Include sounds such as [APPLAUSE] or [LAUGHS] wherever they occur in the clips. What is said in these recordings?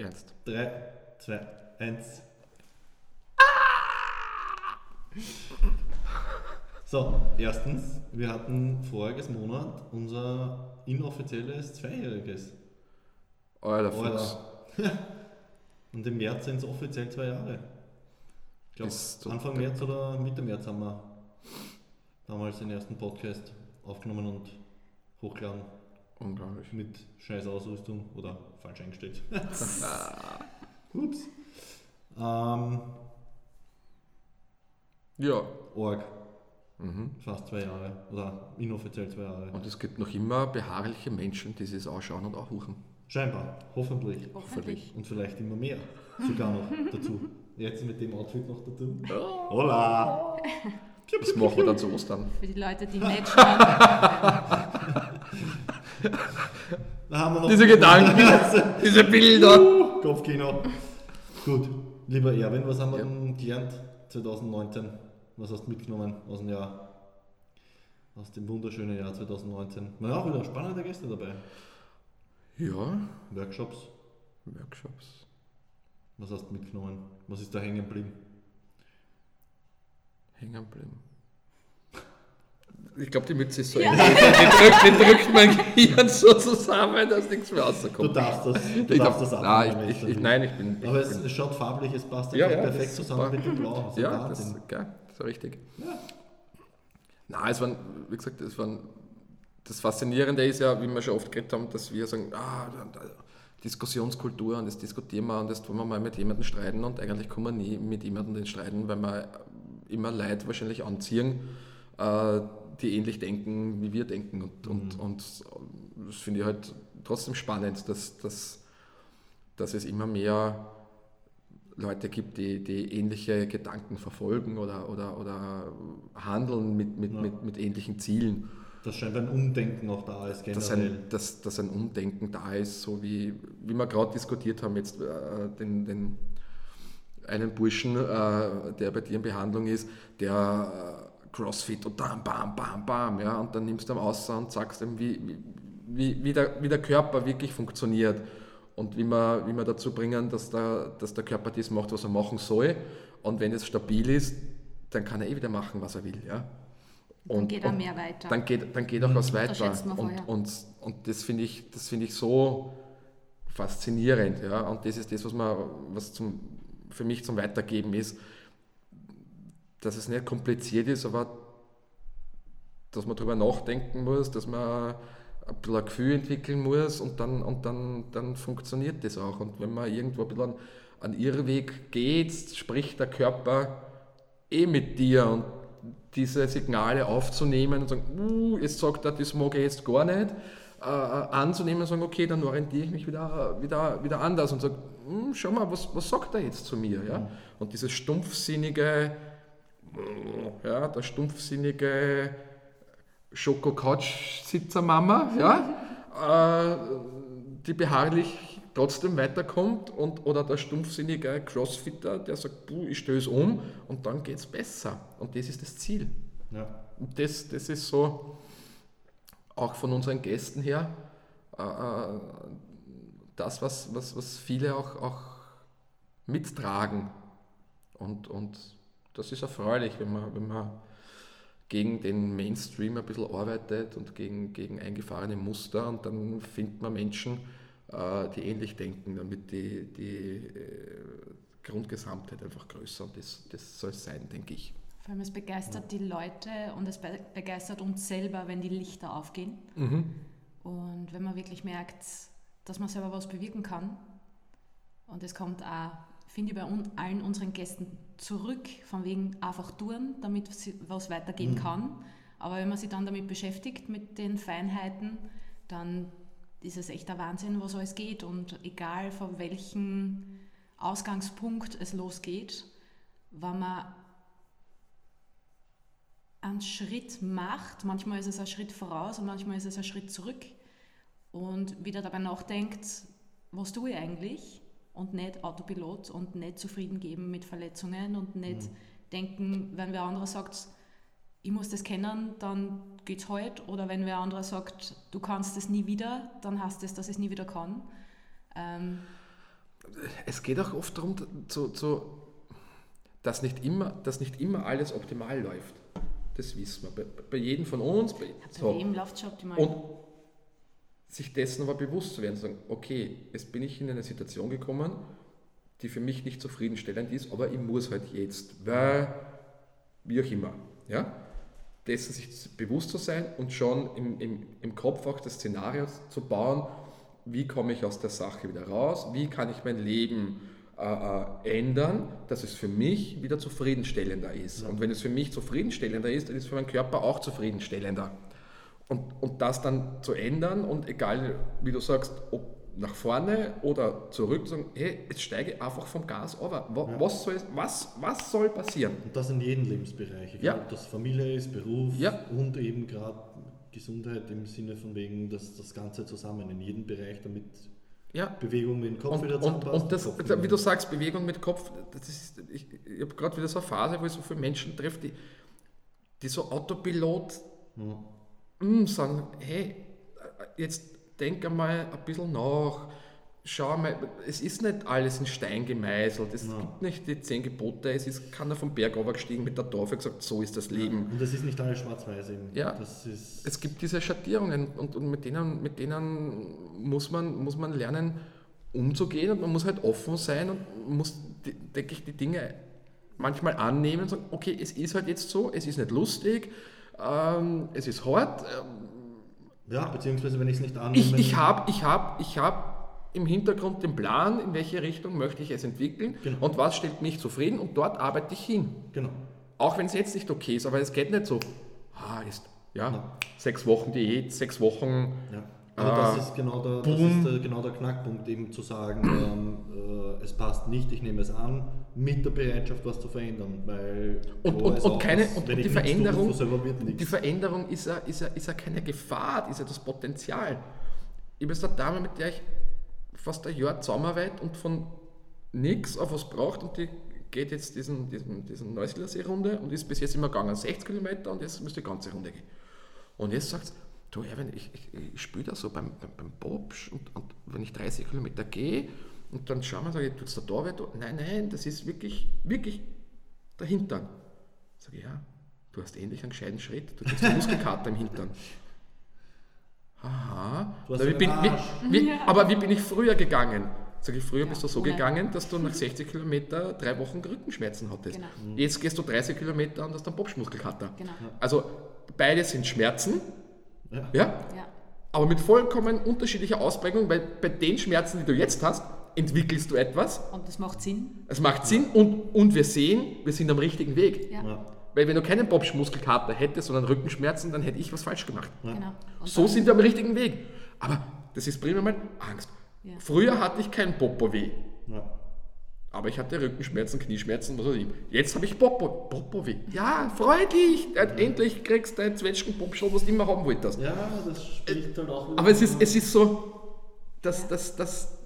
Ernst. 3, 2, 1. So, erstens, wir hatten voriges Monat unser inoffizielles Zweijähriges. Alter Fuchs. [LAUGHS] Und im März sind es offiziell zwei Jahre. Ich glaube, Anfang März oder Mitte März haben wir damals den ersten Podcast aufgenommen und hochgeladen Unglaublich. mit scheiß Ausrüstung oder falsch eingestellt. [LAUGHS] [LAUGHS] Ups. Ähm, Ja. Org, Mhm. fast zwei Jahre oder inoffiziell zwei Jahre. Und es gibt noch immer beharrliche Menschen, die sich ausschauen und auch huchen. Scheinbar, hoffentlich. Hoffentlich. Und vielleicht immer mehr sogar noch dazu. Jetzt mit dem Outfit noch dazu. Hola! Das machen wir dann zu Ostern. Für die Leute, die nicht schauen. [LAUGHS] [LAUGHS] Da haben wir noch Diese Gedanken, [LAUGHS] diese Bilder. Kopfkino. Gut, lieber Erwin, was haben wir Ja. denn gelernt 2019? Was hast du mitgenommen aus dem Jahr? Aus dem wunderschönen Jahr 2019. Waren auch wieder spannende Gäste dabei. Ja, Workshops. Workshops. Was hast du mitgenommen? Was ist da hängen geblieben? Hängen bleiben. Ich glaube, die Mütze ist so eng. Die, drückt, die drückt mein Gehirn so zusammen, dass nichts mehr Du rauskommt. darfst das, du Ich darfst darf, das nein, abnehmen, ich, wenn ich, ich, du nein, ich bin. Ich Aber es, bin es schaut farblich, es passt Ja, ja, perfekt ist zusammen mit dem Blau. Das ist ja, Wahnsinn. das, gell, so richtig. Ja. Nein, es waren, wie gesagt, es waren, das Faszinierende ist ja, wie wir schon oft geredet haben, dass wir sagen, ah, da- da- Diskussionskultur und das diskutieren wir und das tun wir mal mit jemandem streiten und eigentlich kann man nie mit jemandem den streiten, weil wir immer Leute wahrscheinlich anziehen, äh, die ähnlich denken, wie wir denken und, und, und das finde ich halt trotzdem spannend, dass, dass, dass es immer mehr Leute gibt, die, die ähnliche Gedanken verfolgen oder, oder, oder handeln mit, mit, Ja. mit, mit ähnlichen Zielen. Dass scheinbar ein Umdenken auch da ist, Dass generell. ein, dass, dass ein Umdenken da ist, so wie, wie wir gerade diskutiert haben, jetzt äh, den, den einen Burschen, äh, der bei dir in Behandlung ist, der äh, Crossfit und dann bam, bam, bam, ja, und dann nimmst du ihn aus und sagst ihm, wie, wie- wie, der, wie der Körper wirklich funktioniert und wie wir, wie wir dazu bringen, dass der, dass der Körper das macht, was er machen soll und wenn es stabil ist, dann kann er eh wieder machen, was er will, ja. Dann geht er mehr weiter. Dann geht, dann geht auch was weiter. Man Und, und, und das finde ich, das finde ich so faszinierend. Ja? Und das ist das, was, man, was zum, für mich zum Weitergeben ist, dass es nicht kompliziert ist, aber dass man darüber nachdenken muss, dass man ein bisschen ein Gefühl entwickeln muss und dann, und dann, dann funktioniert das auch. Und wenn man irgendwo ein bisschen einen Irrweg geht, spricht der Körper eh mit dir und diese Signale aufzunehmen und sagen, uh, jetzt sagt er, das mag ich jetzt gar nicht, äh, anzunehmen und sagen, okay, dann orientiere ich mich wieder, wieder, wieder anders und sage, hm, schau mal, was, was sagt er jetzt zu mir? Ja? Und dieses stumpfsinnige, ja, der stumpfsinnige Schoko-Couch-Sitzer-Mama, ja, äh, die beharrlich trotzdem weiterkommt und, oder der stumpfsinnige Crossfitter, der sagt, puh, ich stöße um und dann geht es besser. Und das ist das Ziel. Ja. Und das, das ist so, auch von unseren Gästen her, äh, äh, das, was, was, was viele auch, auch mittragen. Und, und das ist erfreulich, wenn man, wenn man gegen den Mainstream ein bisschen arbeitet und gegen, gegen eingefahrene Muster und dann findet man Menschen, äh, die ähnlich denken, damit die, die äh, Grundgesamtheit einfach größer und das, das soll es sein, denke ich. Vor allem es begeistert die Leute und es be- begeistert uns selber, wenn die Lichter aufgehen. Und wenn man wirklich merkt, dass man selber was bewirken kann. Und es kommt auch, finde ich, bei allen unseren Gästen zurück, von wegen einfach tun, damit was weitergehen kann. Aber wenn man sich dann damit beschäftigt, mit den Feinheiten, dann ist es echt der Wahnsinn, was alles geht. Und egal von welchem Ausgangspunkt es losgeht, wenn man einen Schritt macht, manchmal ist es ein Schritt voraus und manchmal ist es ein Schritt zurück und wieder dabei nachdenkt, was tue ich eigentlich und nicht Autopilot und nicht zufrieden geben mit Verletzungen und nicht denken, wenn wer anderer sagt, ich muss das kennen, dann geht's halt oder wenn wer anderer sagt, du kannst es nie wieder, dann heißt es, dass es nie wieder kann. Ähm, es geht auch oft darum, zu, zu, dass, nicht immer, dass nicht immer alles optimal läuft. Das wissen wir. Bei, bei jedem von uns. Bei, Bei jedem läuft es schon optimal. Und sich dessen aber bewusst zu werden, zu sagen, okay, jetzt bin ich in eine Situation gekommen, die für mich nicht zufriedenstellend ist, aber ich muss halt jetzt, weil, wie auch immer. Ja? Dessen sich bewusst zu sein und schon im, im, im Kopf auch das Szenario zu bauen, wie komme ich aus der Sache wieder raus, wie kann ich mein Leben äh, äh, ändern, dass es für mich wieder zufriedenstellender ist. Ja. Und wenn es für mich zufriedenstellender ist, dann ist es für meinen Körper auch zufriedenstellender. Und, und das dann zu ändern und egal, wie du sagst, ob nach vorne oder zurück, sagen, hey, jetzt steige einfach vom Gas. Wa- Ja. Was, soll, was, was soll passieren? Und das in jedem Lebensbereich. Ja. Ob das Familie ist, Beruf Ja. und eben gerade Gesundheit im Sinne von wegen, dass das Ganze zusammen in jedem Bereich, damit Ja, Bewegung mit dem Kopf und, wieder und, zusammenpasst. und das, Kopf wie du sagst, Bewegung mit Kopf, das ist, ich, ich habe gerade wieder so eine Phase, wo ich so viele Menschen treffe, die, die so Autopilot Ja. Mm, sagen, hey, jetzt denk einmal ein bisschen nach, schau mal, es ist nicht alles in Stein gemeißelt, es Ja. gibt nicht die zehn Gebote, es ist keiner vom Berg runtergestiegen mit der Tafel gesagt, so ist das Leben. Und das ist nicht alles schwarz-weiß eben. Ja. Es gibt diese Schattierungen und, und mit, denen, mit denen muss man, muss man lernen umzugehen und man muss halt offen sein und muss, denke ich, die Dinge manchmal annehmen und sagen, okay, es ist halt jetzt so, es ist nicht lustig, ähm, es ist hart, ähm, ja, beziehungsweise wenn ich es nicht annehme. ich, ich habe ich hab, ich hab im Hintergrund den Plan, in welche Richtung möchte ich es entwickeln Genau. und was stellt mich zufrieden und dort arbeite ich hin. Genau. Auch wenn es jetzt nicht okay ist, aber es geht nicht so, ah, ist, ja, Ja. sechs Wochen Diät, sechs Wochen, Ja. Aber Ah, das ist genau der, ist der, genau der Knackpunkt, eben zu sagen, ähm, äh, es passt nicht, ich nehme es an, mit der Bereitschaft, was zu verändern. Weil Und, und, und, keine, und, die tue, Veränderung, wird die. Veränderung ist ja, ist, ja, ist ja keine Gefahr, ist ja das Potenzial. Ich habe jetzt eine Dame, mit der ich fast ein Jahr zusammenarbeite und von nichts auf was braucht und die geht jetzt diesen, diesen, diesen Neusiedlersee-Runde und ist bis jetzt immer gegangen 60 Kilometer und jetzt müsste die ganze Runde gehen. Und jetzt sagt sie, du Erwin, ich, ich, ich spüre das so beim, beim, beim Bobsch und, und wenn ich 30 Kilometer gehe und dann schauen wir, sage ich, tut es da da weh? Nein, nein, das ist wirklich, wirklich der Hintern. Sag ich, ja, du hast endlich einen gescheiten Schritt, du kriegst eine Muskelkater im Hintern. Aha. Du hast Na, wie einen bin, wie, wie, Ja. Aber wie bin ich früher gegangen? Sag ich, früher Ja, bist du so ohne. gegangen, dass du nach 60 Kilometer drei Wochen Rückenschmerzen hattest. Genau. Jetzt gehst du 30 Kilometer und hast einen Popschmuskelkater. Genau. Also beide sind Schmerzen, Ja. ja, Ja. aber mit vollkommen unterschiedlicher Ausprägung, weil bei den Schmerzen, die du jetzt hast, entwickelst du etwas. Und das macht Sinn. Es macht Sinn und, und wir sehen, wir sind am richtigen Weg. Ja. Ja. Weil wenn du keinen Popschmuskelkater hättest, sondern Rückenschmerzen, dann hätte ich was falsch gemacht. Genau. So sind wir am richtigen Weg. Aber das ist primär mal Angst. Ja. Früher hatte ich keinen Popo-Weh, Ja. aber ich hatte Rückenschmerzen, Knieschmerzen, was weiß ich. Jetzt habe ich Popo, Popo-Weh. Ja, freu dich! Endlich kriegst du deinen Zwetschgen-Popschon, was du immer haben wolltest. ja, das spricht halt auch wieder. Aber es ist, es ist so, dass das, das,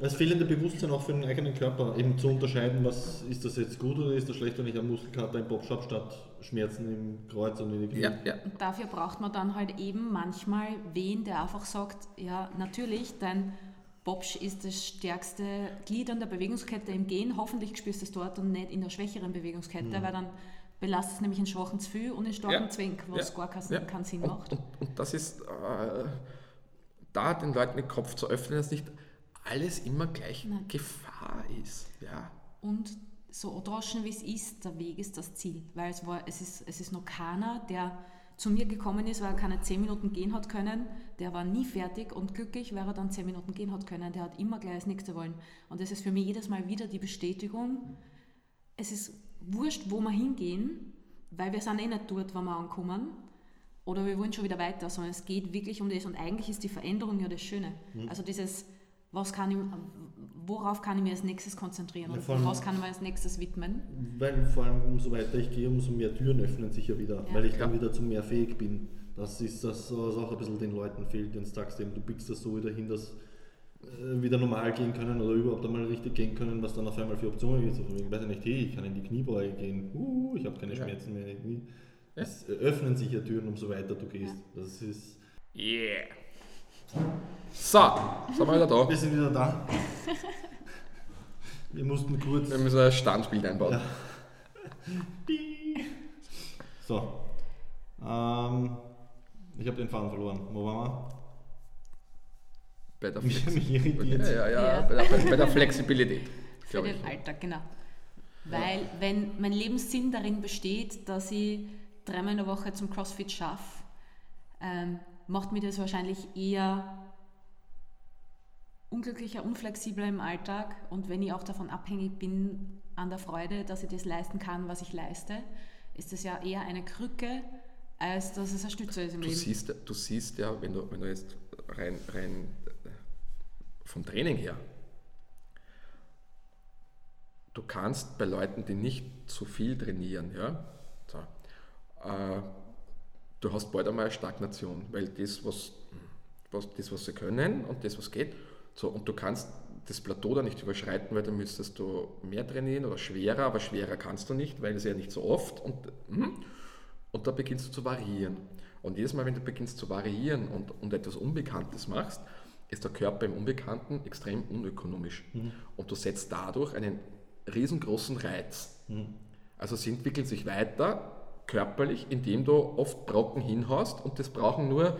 Das fehlende Bewusstsein auch für den eigenen Körper, eben zu unterscheiden, was ist das jetzt gut oder ist das schlecht, wenn ich einen Muskelkater im Popsch habe, statt Schmerzen im Kreuz und in die Knie. ja, ja. Und dafür braucht man dann halt eben manchmal wen, der einfach sagt, ja, natürlich, dein Bobsch ist das stärkste Glied an der Bewegungskette im Gehen. Hoffentlich spürst du es dort und nicht in der schwächeren Bewegungskette, weil dann belastet es nämlich einen schwachen Zwill und einen starken Ja. Zwink, was Ja. gar keinen, Ja. keinen Sinn und, macht. Und, und das ist, äh, da den Leuten den Kopf zu öffnen, dass nicht alles immer gleich Nein. Gefahr ist. Ja. Und so erdroschen wie es ist, der Weg ist das Ziel. Weil es, war, es, ist, es ist noch keiner, der zu mir gekommen ist, weil er keine 10 Minuten gehen hat können. Der war nie fertig und glücklich, weil er dann 10 Minuten gehen hat können. Der hat immer gleich das nächste wollen. Und das ist für mich jedes Mal wieder die Bestätigung, es ist wurscht, wo wir hingehen, weil wir sind eh nicht dort, wo wir ankommen. Oder wir wollen schon wieder weiter, sondern es geht wirklich um das. Und eigentlich ist die Veränderung ja das Schöne. Mhm. Also dieses, was kann ich, worauf kann ich mir als nächstes konzentrieren Ja, und was kann ich mir als nächstes widmen. Weil vor allem umso weiter ich gehe, umso mehr Türen öffnen sich ja wieder, Ja. weil ich dann Ja. wieder zu mehr fähig bin. Das ist das, was auch ein bisschen den Leuten fehlt, du sagst, eben, du biegst das so wieder hin, dass äh, wieder normal gehen können oder überhaupt einmal richtig gehen können, was dann auf einmal für Optionen gibt. So von wegen, weiß ich nicht, hey, ich kann in die Kniebeuge gehen, uh, ich habe keine Ja. Schmerzen mehr in den Knie. Ja. Es öffnen sich ja Türen, umso weiter du gehst. Das ist. Yeah. So, sind wir wieder da. Wir sind wieder da. Wir mussten kurz. Wir müssen ein Standbild einbauen. Ja. So. Ähm, ich habe den Faden verloren. Wo waren wir? Bei der, Mich- Flex mich irritiert. ja, ja, ja. Bei, der, bei, der Flexibilität. Für den ich. Alltag, genau. Weil, wenn mein Lebenssinn darin besteht, dass ich dreimal in der Woche zum CrossFit schaffe, ähm, macht mir das wahrscheinlich eher unglücklicher, unflexibler im Alltag. Und wenn ich auch davon abhängig bin, an der Freude, dass ich das leisten kann, was ich leiste, ist das ja eher eine Krücke, als dass es eine Stütze ist im Du Leben. siehst, du siehst ja, wenn du, wenn du jetzt rein, rein äh, vom Training her, du kannst bei Leuten, die nicht zu viel trainieren, ja, so, äh, du hast bald einmal eine Stagnation, weil das was, was, das, was sie können und das, was geht, so, und du kannst das Plateau da nicht überschreiten, weil dann müsstest du mehr trainieren oder schwerer, aber schwerer kannst du nicht, weil es ja nicht so oft und, hm, und da beginnst du zu variieren. Und jedes Mal, wenn du beginnst zu variieren und, und etwas Unbekanntes machst, ist der Körper im Unbekannten extrem unökonomisch. Und du setzt dadurch einen riesengroßen Reiz. Also sie entwickeln sich weiter körperlich, indem du oft Brocken hinhaust und das brauchen nur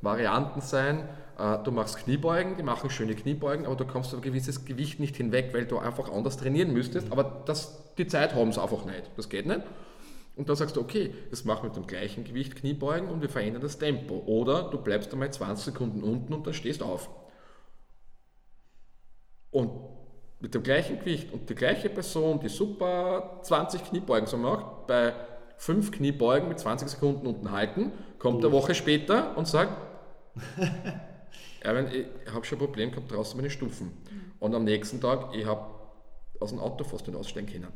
Varianten sein. Äh, Du machst Kniebeugen, die machen schöne Kniebeugen, aber du kommst über ein gewisses Gewicht nicht hinweg, weil du einfach anders trainieren müsstest. Aber das, die Zeit haben sie einfach nicht. Das geht nicht. Und da sagst du, okay, das machen wir mit dem gleichen Gewicht Kniebeugen und wir verändern das Tempo. Oder du bleibst einmal 20 Sekunden unten und dann stehst auf. Und mit dem gleichen Gewicht und die gleiche Person, die super 20 Kniebeugen so macht, bei 5 Kniebeugen mit 20 Sekunden unten halten, kommt eine Woche später und sagt, [LAUGHS] Erwin, ich habe schon ein Problem gehabt draußen meine Stufen. Und am nächsten Tag, ich habe aus dem Auto fast nicht aussteigen können.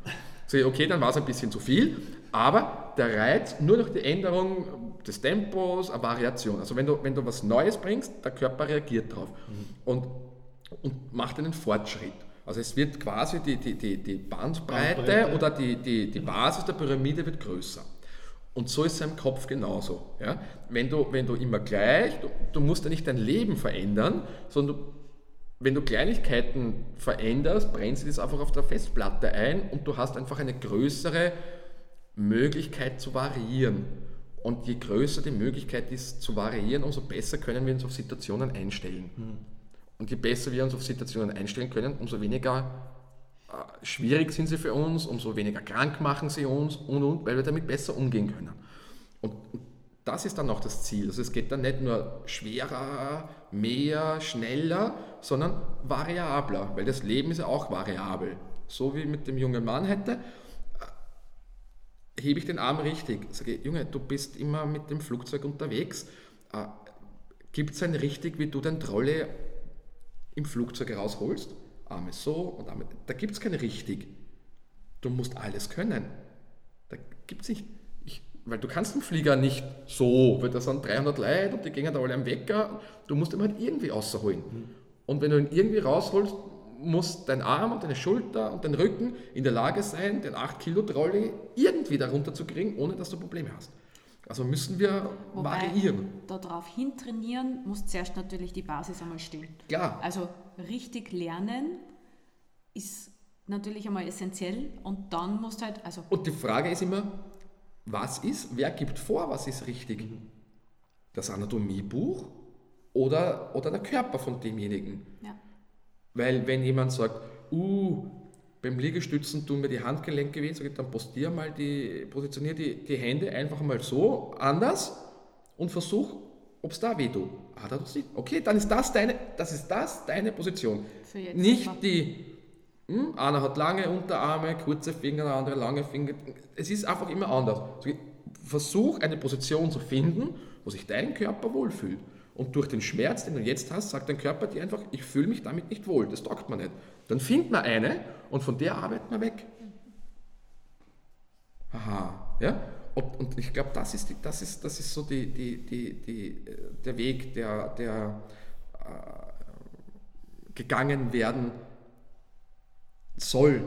So, okay, dann war es ein bisschen zu viel, aber der Reiz, nur durch die Änderung des Tempos, eine Variation. Also wenn du, wenn du was Neues bringst, der Körper reagiert drauf und, und macht einen Fortschritt. Also es wird quasi die, die, die, die Bandbreite, Bandbreite. oder die, die, die Basis der Pyramide wird größer. Und so ist es im Kopf genauso. Ja? Wenn, du, wenn du immer gleich, du, du musst ja nicht dein Leben verändern, sondern du, wenn du Kleinigkeiten veränderst, brennst du das einfach auf der Festplatte ein und du hast einfach eine größere Möglichkeit zu variieren. Und je größer die Möglichkeit ist zu variieren, umso besser können wir uns auf Situationen einstellen. Und je besser wir uns auf Situationen einstellen können, umso weniger schwierig sind sie für uns, umso weniger krank machen sie uns und, und, weil wir damit besser umgehen können. Und das ist dann auch das Ziel. Also es geht dann nicht nur schwerer, mehr, schneller, sondern variabler, weil das Leben ist ja auch variabel. So wie mit dem jungen Mann heute, hebe ich den Arm richtig. Sage, Junge, du bist immer mit dem Flugzeug unterwegs. Äh, Gibt es ein richtig, wie du den Trolley im Flugzeug rausholst? Arme so und Arme. Da gibt es kein richtig. Du musst alles können. Da gibt es nicht. Ich, weil du kannst den Flieger nicht so, weil da sind 300 Leute und die gehen da alle am Wecker. Du musst ihn halt irgendwie rausholen. Und wenn du ihn irgendwie rausholst, muss dein Arm und deine Schulter und dein Rücken in der Lage sein, den 8 Kilo Trolley irgendwie darunter zu kriegen, ohne dass du Probleme hast. Also müssen wir variieren. darauf hin trainieren, muss zuerst natürlich die Basis einmal stehen. Klar. Also richtig lernen ist natürlich einmal essentiell und dann musst du halt, also Und die Frage ist immer, was ist, wer gibt vor, was ist richtig? Das Anatomiebuch oder, oder der Körper von demjenigen? ja, Weil wenn jemand sagt, uh, beim Liegestützen tun mir die Handgelenke weh, sage ich, dann postier mal die, positionier die, die Hände einfach mal so anders und versuch, ob es da weh tut. Ah, da tut's nicht. Okay, dann ist das deine, das ist das deine Position. Nicht einfach. die, hm, einer hat lange Unterarme, kurze Finger, der andere lange Finger. Es ist einfach immer anders. Ich, Versuch eine Position zu finden, wo sich dein Körper wohlfühlt. Und durch den Schmerz, den du jetzt hast, sagt dein Körper dir einfach, ich fühle mich damit nicht wohl, das taugt man nicht. Dann findet man eine und von der arbeitet man weg. Aha, ja? Und, und ich glaube, das ist, die, das, ist, das ist so die, die, die, die, äh, der Weg, der, der äh, gegangen werden soll.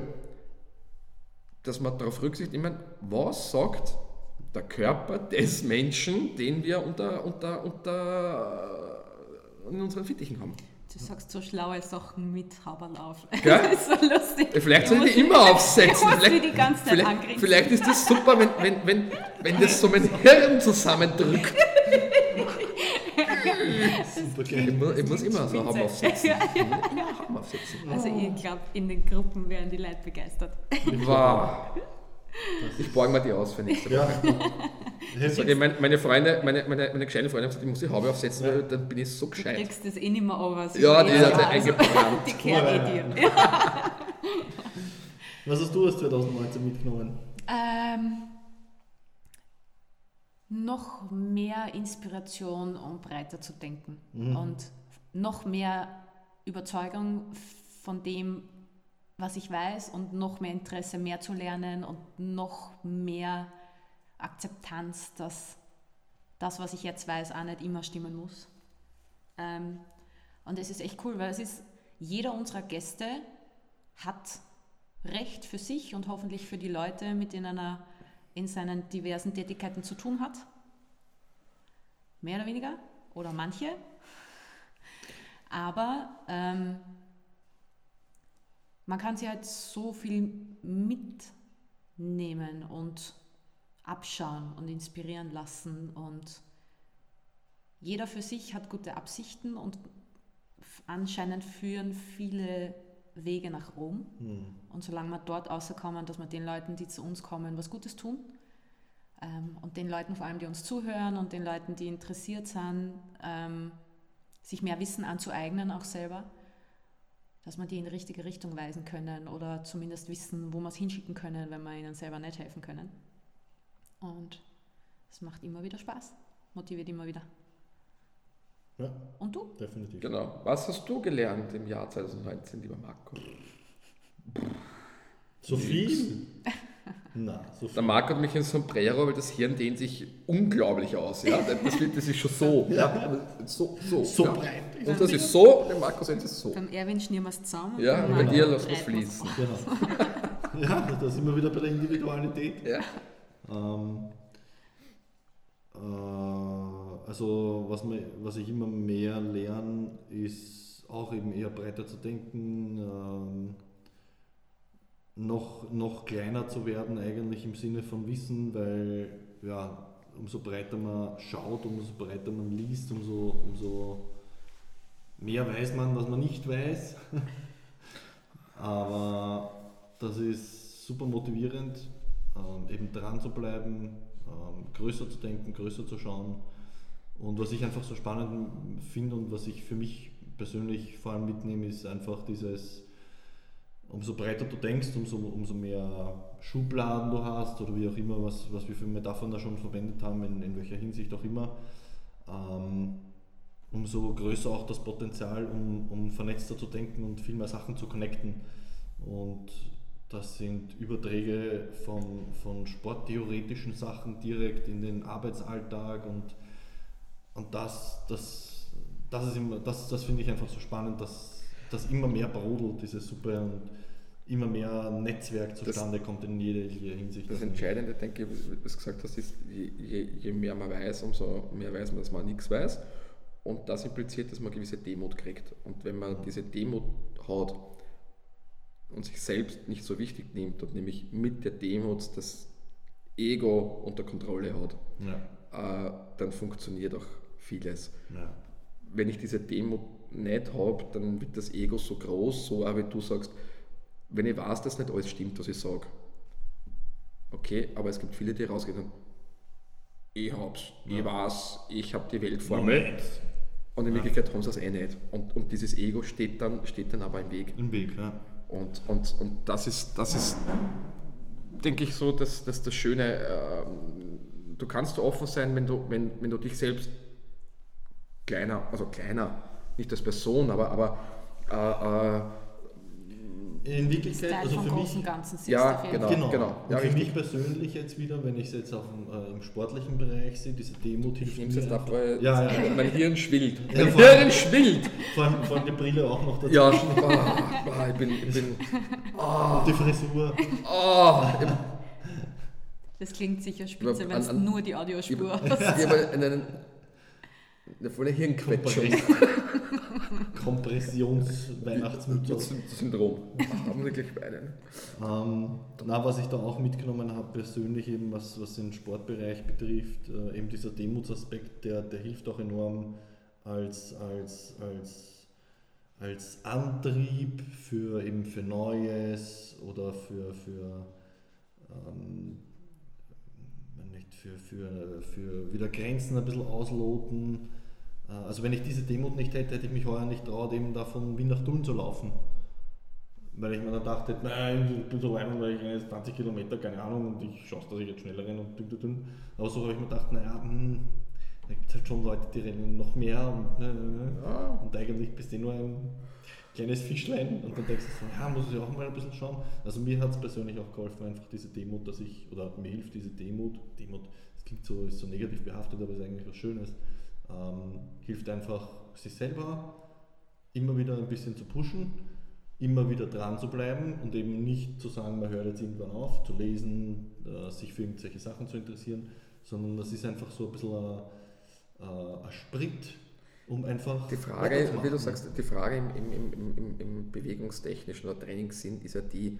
Dass man darauf Rücksicht nimmt, was sagt der Körper des Menschen, den wir unter, unter, unter äh, in unseren Fittichen haben. Du sagst so schlaue Sachen mit Haberl auf. [LAUGHS] Gell? Das ist so lustig. Vielleicht soll ich die immer aufsetzen. Ich muss Vielleicht, die die ganze Zeit vielleicht, vielleicht ist das super, wenn, wenn, wenn, wenn das so mein Hirn zusammendrückt. Ich muss, ich muss immer so. Haben aufsetzen. Ja, ja. Ja, Haben aufsetzen. Also ich glaube, in den Gruppen wären die Leute begeistert. Wow. Ich borge mir die aus für nächste Woche. Ja. Sag ich, meine, meine Freunde, meine, meine, meine gescheiten Freunde haben gesagt, ich muss die Haube aufsetzen, weil dann bin ich so Du gescheit. kriegst das eh nicht mehr over. Sie Ja, die hat also, eingebrannt. [LAUGHS] Die kehren eh dir. Was hast du aus 2019 mitgenommen? Ähm, noch mehr Inspiration, um breiter zu denken und noch mehr Überzeugung von dem, was ich weiß und noch mehr Interesse, mehr zu lernen und noch mehr Akzeptanz, dass das, was ich jetzt weiß, auch nicht immer stimmen muss. Ähm, und es ist echt cool, weil es ist, jeder unserer Gäste hat Recht für sich und hoffentlich für die Leute, mit denen er in seinen diversen Tätigkeiten zu tun hat. Mehr oder weniger oder manche. Aber ähm, man kann sich halt so viel mitnehmen und abschauen und inspirieren lassen und jeder für sich hat gute Absichten und anscheinend führen viele Wege nach Rom. Und solange wir dort rauskommen, dass wir den Leuten, die zu uns kommen, was Gutes tun ähm, und den Leuten vor allem, die uns zuhören und den Leuten, die interessiert sind, ähm, sich mehr Wissen anzueignen, auch selber, dass wir die in die richtige Richtung weisen können oder zumindest wissen, wo wir es hinschicken können, wenn wir ihnen selber nicht helfen können. Und es macht immer wieder Spaß, motiviert immer wieder. Ja, Und du? definitiv. Genau. Was hast du gelernt im Jahr 2019, lieber Marco? So viel? [LAUGHS] Na, so Der viel. Marco hat mich in Sombrero, weil das Hirn dehnt sich unglaublich aus. Ja? [LAUGHS] Das, das ist schon so. Ja. So, so, So ja. breit. Und das ist so, der Marco sagt es so. Beim Erwin schnieren wir es zusammen. und Ja, und bei dir lassen wir es fließen. Genau. [LAUGHS] Ja, da sind wir wieder bei der Individualität. Ja. Ähm, äh, also was, mir, was ich immer mehr lerne, ist auch eben eher breiter zu denken, ähm, noch, noch kleiner zu werden eigentlich im Sinne von Wissen, weil ja, umso breiter man schaut, umso breiter man liest, umso, umso mehr weiß man, was man nicht weiß. [LAUGHS] Aber das ist super motivierend, ähm, eben dran zu bleiben, ähm, größer zu denken, größer zu schauen. Und was ich einfach so spannend finde und was ich für mich persönlich vor allem mitnehme, ist einfach dieses, umso breiter du denkst, umso, umso mehr Schubladen du hast oder wie auch immer, was, was wir für Metaphern da schon verwendet haben, in, in welcher Hinsicht auch immer, ähm, umso größer auch das Potenzial, um, um vernetzter zu denken und viel mehr Sachen zu connecten. Und das sind Überträge von, von sporttheoretischen Sachen direkt in den Arbeitsalltag und, und das, das, das, ist immer, das, das finde ich einfach so spannend, dass das immer mehr brodelt, diese Suppe und immer mehr Netzwerk zustande kommt in jeder Hinsicht. Das Entscheidende, denke ich, was du gesagt hast, ist, je, je, je mehr man weiß, umso mehr weiß man, dass man nichts weiß. Und das impliziert, dass man gewisse Demut kriegt. Und wenn man diese Demut hat und sich selbst nicht so wichtig nimmt und nämlich mit der Demut das Ego unter Kontrolle hat, Ja, äh, dann funktioniert auch vieles. ja. Wenn ich diese Demut nicht habe, dann wird das Ego so groß, so auch wie du sagst, wenn ich weiß, dass nicht alles stimmt, was ich sage. Okay, aber es gibt viele, die rausgehen und ich hab's, ich weiß, ich habe die Weltformel. Moment. Und in Wirklichkeit haben sie es eh nicht. Und, und dieses Ego steht dann, steht dann aber im Weg. Im Weg, ja. Und, und, und das ist, das ist denke ich, so, dass, dass das Schöne, ähm, du kannst so offen sein, wenn du, wenn, wenn du dich selbst kleiner, also kleiner, nicht als Person, aber, aber äh, äh, In Wirklichkeit, also für mich, Ganzen Ja, genau. Genau, genau. Ja, für richtig. mich persönlich jetzt wieder, wenn ich es jetzt auch im, äh, im sportlichen Bereich sehe, diese Demut hilft mir jetzt ab, weil Ja, ja, ja. mein Hirn schwillt. Ja, Mein vor allem- Hirn schwillt! Vor allem, vor allem die Brille auch noch dazu. Ja, [LAUGHS] bin, ich bin, Und [LAUGHS] die Frisur. ich, Das klingt sicher spitze, wenn es nur die Audiospur ich habe einen, eine volle Hirnquetschung. [LAUGHS] Kompressions-Weihnachtsmütze. Das Syndrom. Haben wir gleich beide. Ähm, na, was ich da auch mitgenommen habe, persönlich eben, was, was den Sportbereich betrifft, äh, eben dieser Demutsaspekt, der, der hilft auch enorm als, als, als, als Antrieb für eben für Neues oder für, für, ähm, nicht, für, für, für wieder Grenzen ein bisschen ausloten. Äh, Also wenn ich diese Demut nicht hätte, hätte ich mich heuer nicht traut, eben da von Wien nach Thun zu laufen. Weil ich mir dann dachte, nein, ich bin so rein, weil ich renne jetzt 20 Kilometer, keine Ahnung, und ich schaue, dass ich jetzt schneller renne und dünn, dünn, dünn. Aber so habe ich mir gedacht, naja, hm, da gibt es halt schon Leute, die rennen noch mehr und, ne, ne, ne. Ja. und eigentlich bist du nur ein kleines Fischlein und dann denkst du so, ja, muss ich auch mal ein bisschen schauen. Also mir hat es persönlich auch geholfen, einfach diese Demut, dass ich, oder mir hilft diese Demut, Demut, das klingt so, ist so negativ behaftet, aber ist eigentlich was Schönes, ähm, hilft einfach, sich selber immer wieder ein bisschen zu pushen, immer wieder dran zu bleiben und eben nicht zu sagen, man hört jetzt irgendwann auf zu lesen, äh, sich für irgendwelche Sachen zu interessieren, sondern das ist einfach so ein bisschen äh, ein Sprit, um einfach Die Frage, wie du sagst, die Frage im, im, im, im- bewegungstechnischen oder Trainingssinn ist ja die,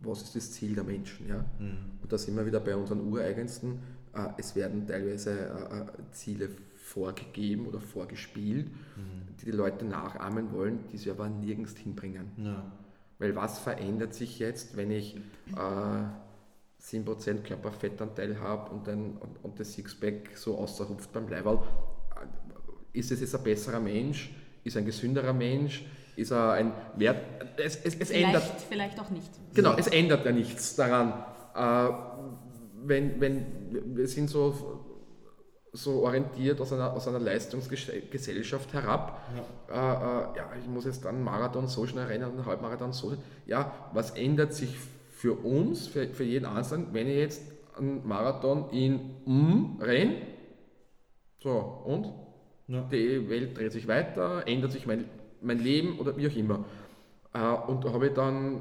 was ist das Ziel der Menschen? Ja? Mhm. Und da sind wir wieder bei unseren ureigensten. Äh, es werden teilweise äh, äh, Ziele vorgegeben oder vorgespielt, Mhm. die die Leute nachahmen wollen, die sie aber nirgends hinbringen. Ja. Weil was verändert sich jetzt, wenn ich äh, 7% Körperfettanteil habe und, ein- und, und das Sixpack so außerrupft beim Leiberl? Ist es jetzt ein besserer Mensch? Ist er ein gesünderer Mensch? Ist er ein Wert? Es, es, es ändert. Vielleicht, vielleicht auch nicht. Genau, es ändert ja nichts daran. Äh, wenn, wenn, wir sind so, so orientiert aus einer, aus einer Leistungsgesellschaft herab. Äh, äh, ja, ich muss jetzt einen Marathon so schnell rennen, einen Halbmarathon so. Ja, was ändert sich für uns, für, für jeden Einzelnen, wenn ich jetzt einen Marathon in um renne? So, und? Ja. Die Welt dreht sich weiter, ändert sich mein, mein Leben oder wie auch immer. Äh, und da habe ich dann äh,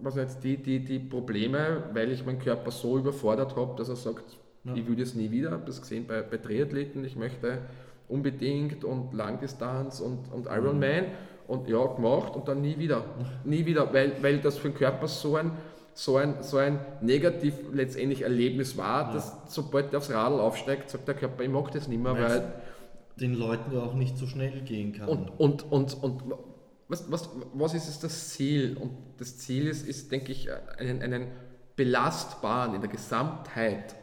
was nicht, die, die, die Probleme, weil ich meinen Körper so überfordert habe, dass er sagt, Ja. ich will das nie wieder. Ich habe das gesehen bei, bei Triathleten, ich möchte unbedingt und Langdistanz und, und Ironman und ja, gemacht und dann nie wieder. Nie wieder, weil, weil das für den Körper so ein, so ein, so ein negativ letztendlich Erlebnis war, dass sobald der aufs Radl aufsteigt, sagt der Körper, ich mag das nicht mehr, Weil's weil den Leuten ja auch nicht so schnell gehen kann. und, und, und, und was, was, was ist es das Ziel? Und das Ziel ist, ist denke ich, einen, einen belastbaren, in der Gesamtheit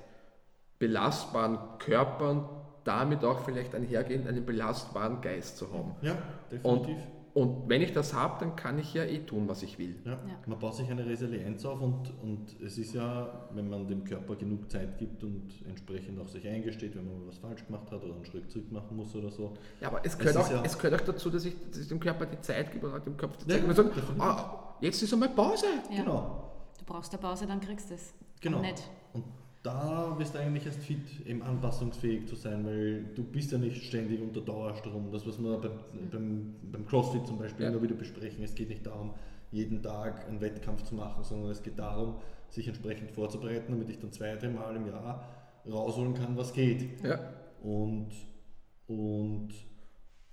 belastbaren Körper und damit auch vielleicht einhergehend einen belastbaren Geist zu haben. ja, definitiv. und wenn ich das habe, dann kann ich ja eh tun, was ich will. Ja, Ja. man baut sich eine Resilienz auf und, und es ist ja, wenn man dem Körper genug Zeit gibt und entsprechend auch sich eingesteht, wenn man mal was falsch gemacht hat oder einen Schritt zurück machen muss oder so. Ja, aber es Es gehört, ist auch, ja- es gehört auch dazu, dass ich, dass ich dem Körper die Zeit gebe oder dem Kopf die Ja, Zeit gebe und sagen, ah, jetzt ist einmal Pause. Ja. Genau, Du brauchst eine Pause, dann kriegst du es. genau. Da bist du eigentlich erst fit, eben anpassungsfähig zu sein, weil du bist ja nicht ständig unter Dauerstrom. Das, was wir beim, beim, beim CrossFit zum Beispiel Ja. immer wieder besprechen, es geht nicht darum, jeden Tag einen Wettkampf zu machen, sondern es geht darum, sich entsprechend vorzubereiten, damit ich dann zwei, drei Mal im Jahr rausholen kann, was geht. Ja. Und, und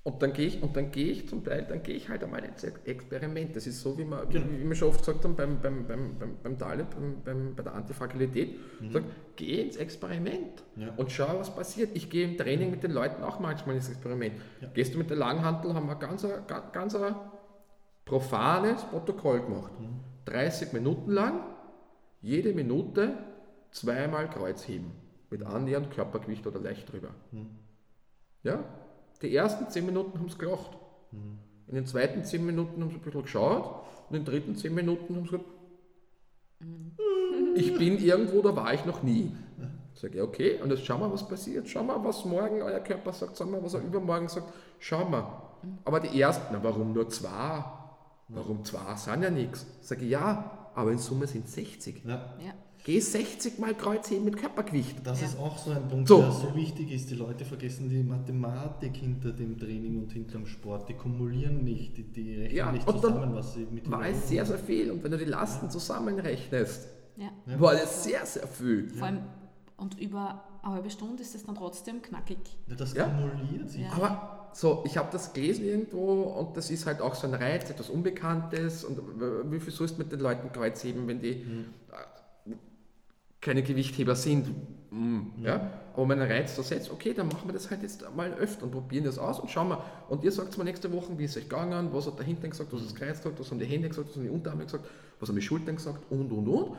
Und dann gehe ich, und dann gehe ich zum Teil, dann gehe ich halt einmal ins Experiment. Das ist so, wie wir, Genau. wie wir schon oft gesagt haben beim, beim, beim, beim, beim Taleb, beim, beim, bei der Antifragilität. Sag, geh ins Experiment Mhm. Ja. und schau, was passiert. Ich gehe im Training mit den Leuten auch manchmal ins Experiment. Ja. Gehst du mit der Langhantel, haben wir ganz, ein- ganz, ganz ein profanes Protokoll gemacht. Mhm. 30 Minuten lang, jede Minute zweimal Kreuzheben mit annähernd Körpergewicht oder leicht drüber. Mhm. Ja? Die ersten 10 Minuten haben sie gelacht. Mhm. In den zweiten 10 Minuten haben sie ein bisschen geschaut und in den dritten 10 Minuten haben sie gesagt, ich bin irgendwo, da war ich noch nie. Sag ich, okay, und jetzt schauen wir, was passiert. Schauen wir, was morgen euer Körper sagt, schauen wir, was er übermorgen sagt. Schauen wir. Aber die ersten, na warum nur zwei? Warum zwei? Sind ja nichts. Sag ich, ja, aber in Summe sind 60. ja, Ja. Geh 60 mal Kreuzheben mit Körpergewicht. das Ja. ist auch so ein Punkt, So. der so wichtig ist. Die Leute vergessen die Mathematik hinter dem Training und hinter dem Sport. Die kumulieren nicht, die, die rechnen Ja, nicht zusammen, was sie mit War es sehr, sehr viel. Und wenn du die Lasten zusammenrechnest, Ja. Ja. war das sehr, sehr viel. Vor allem und über eine halbe Stunde ist es dann trotzdem knackig. Ja, das Ja. kumuliert sich. Ja. Aber so, ich habe das gelesen irgendwo und das ist halt auch so ein Reiz, etwas Unbekanntes. Und wie viel sollst du mit den Leuten Kreuzheben, wenn die äh, keine Gewichtheber sind? Mm, ja? Aber wenn ein Reiz da setzt, okay, dann machen wir das halt jetzt mal öfter und probieren das aus und schauen wir. Und ihr sagt mir nächste Woche, wie ist es euch gegangen, was hat der Hintern gesagt, was hat das Kreuz gesagt, was haben die Hände gesagt, was haben die Unterarme gesagt, was haben die Schultern gesagt und und und.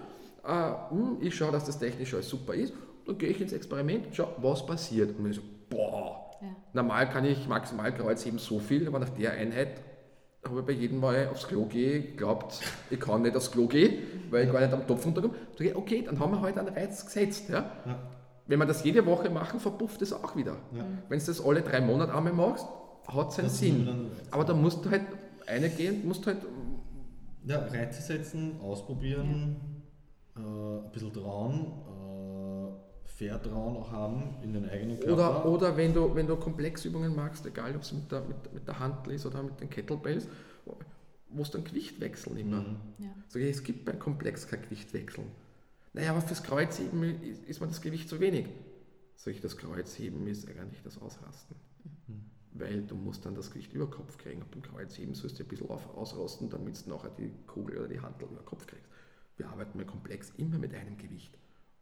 Äh, mm, ich schaue, dass das technisch alles super ist. Dann gehe ich ins Experiment und schaue, was passiert. Und ich so, boah, Ja. Normal kann ich maximal Kreuzheben so viel, aber nach der Einheit habe ich bei jedem Mal aufs Klo gehe, glaubt, ich kann nicht aufs Klo gehen, weil ich gar nicht am Topf runterkomme. Okay, dann haben wir heute einen Reiz gesetzt. Ja? Ja. Wenn wir das jede Woche machen, verpufft es auch wieder. Ja. Wenn du das alle drei Monate einmal machst, hat es seinen Das Sinn. Aber da musst du halt eine gehen, musst halt Ja, Reize setzen, ausprobieren, äh, ein bisschen trauen, Vertrauen auch haben in den eigenen Oder, Körper. oder wenn, du, wenn du Komplexübungen magst, egal ob es mit der, mit, mit der Handel ist oder mit den Kettlebells, wo du dann Gewicht wechseln immer. Mhm. Ja. Ich, es gibt beim Komplex kein Gewicht wechseln. Naja, aber fürs Kreuzheben ist, ist mir das Gewicht zu wenig. Sag ich, das Kreuzheben ist eigentlich das Ausrasten. Weil du musst dann das Gewicht über Kopf kriegen. Und beim Kreuzheben sollst du ein bisschen auf, ausrasten, damit du nachher die Kugel oder die Handel über Kopf kriegst. Wir arbeiten bei Komplex immer mit einem Gewicht.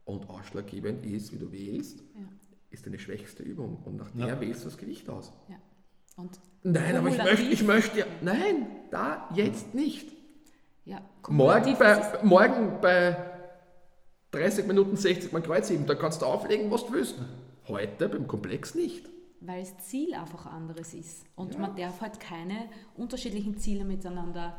Und ausschlaggebend ist, wie du wählst, Ja. ist deine schwächste Übung. Und nach der Ja. wählst du das Gewicht aus. Ja. Und Nein, aber ich möchte, ich möchte ja. Nein, da jetzt nicht. ja, Morgen bei, morgen bei 30 Minuten 60 Mal Kreuzheben, da kannst du auflegen, was du willst. Heute beim Komplex nicht. weil das Ziel einfach ein anderes ist. Und Ja. man darf halt keine unterschiedlichen Ziele miteinander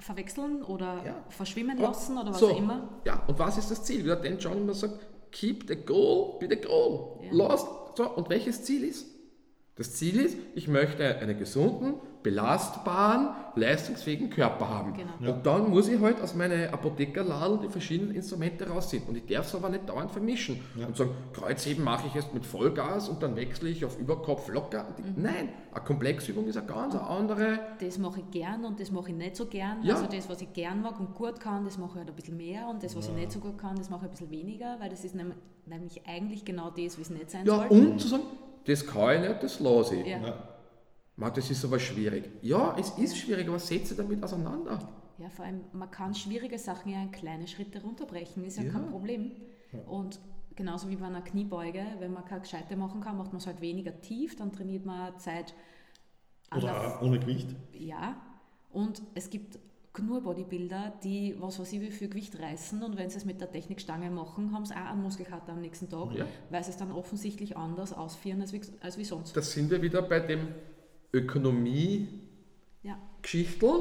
verwechseln oder Ja. verschwimmen lassen oder was so, auch immer. Ja, und was ist das Ziel? Wie der Dan John immer sagt, keep the goal be the goal. Ja. Lost. So, und welches Ziel ist? Das Ziel ist, ich möchte einen gesunden, belastbaren, leistungsfähigen Körper haben. Genau. Und dann muss ich halt aus meiner Apothekerladel die verschiedenen Instrumente rausziehen. Und ich darf es aber nicht dauernd vermischen. Ja. Und sagen, Kreuzheben mache ich jetzt mit Vollgas und dann wechsle ich auf Überkopf locker. Mhm. Nein, eine Komplexübung ist eine ganz andere. Das mache ich gern und das mache ich nicht so gern. Ja. Also das, was ich gern mag und gut kann, das mache ich halt ein bisschen mehr und das, was ich nicht so gut kann, das mache ich ein bisschen weniger, weil das ist nämlich eigentlich genau das, wie es nicht sein Ja, soll. und zu sagen, das kann ich nicht, das lasse ich. Ja. Ja. Man, das ist aber schwierig. Ja, es ist schwierig, aber setze damit auseinander. Ja, vor allem, man kann schwierige Sachen ja in kleine Schritte runterbrechen, ist ja, Ja. kein Problem. Und genauso wie bei einer Kniebeuge, wenn man keine gescheite machen kann, macht man es halt weniger tief, dann trainiert man Zeit Oder auch ohne Gewicht. Ja, und es gibt nur Bodybuilder, die was weiß ich wie viel Gewicht reißen und wenn sie es mit der Technikstange machen, haben sie auch einen Muskelkater am nächsten Tag, Ja. weil sie es dann offensichtlich anders ausführen als wie, als wie sonst. Da sind wir wieder bei dem Ökonomie-Geschichtel. Ja,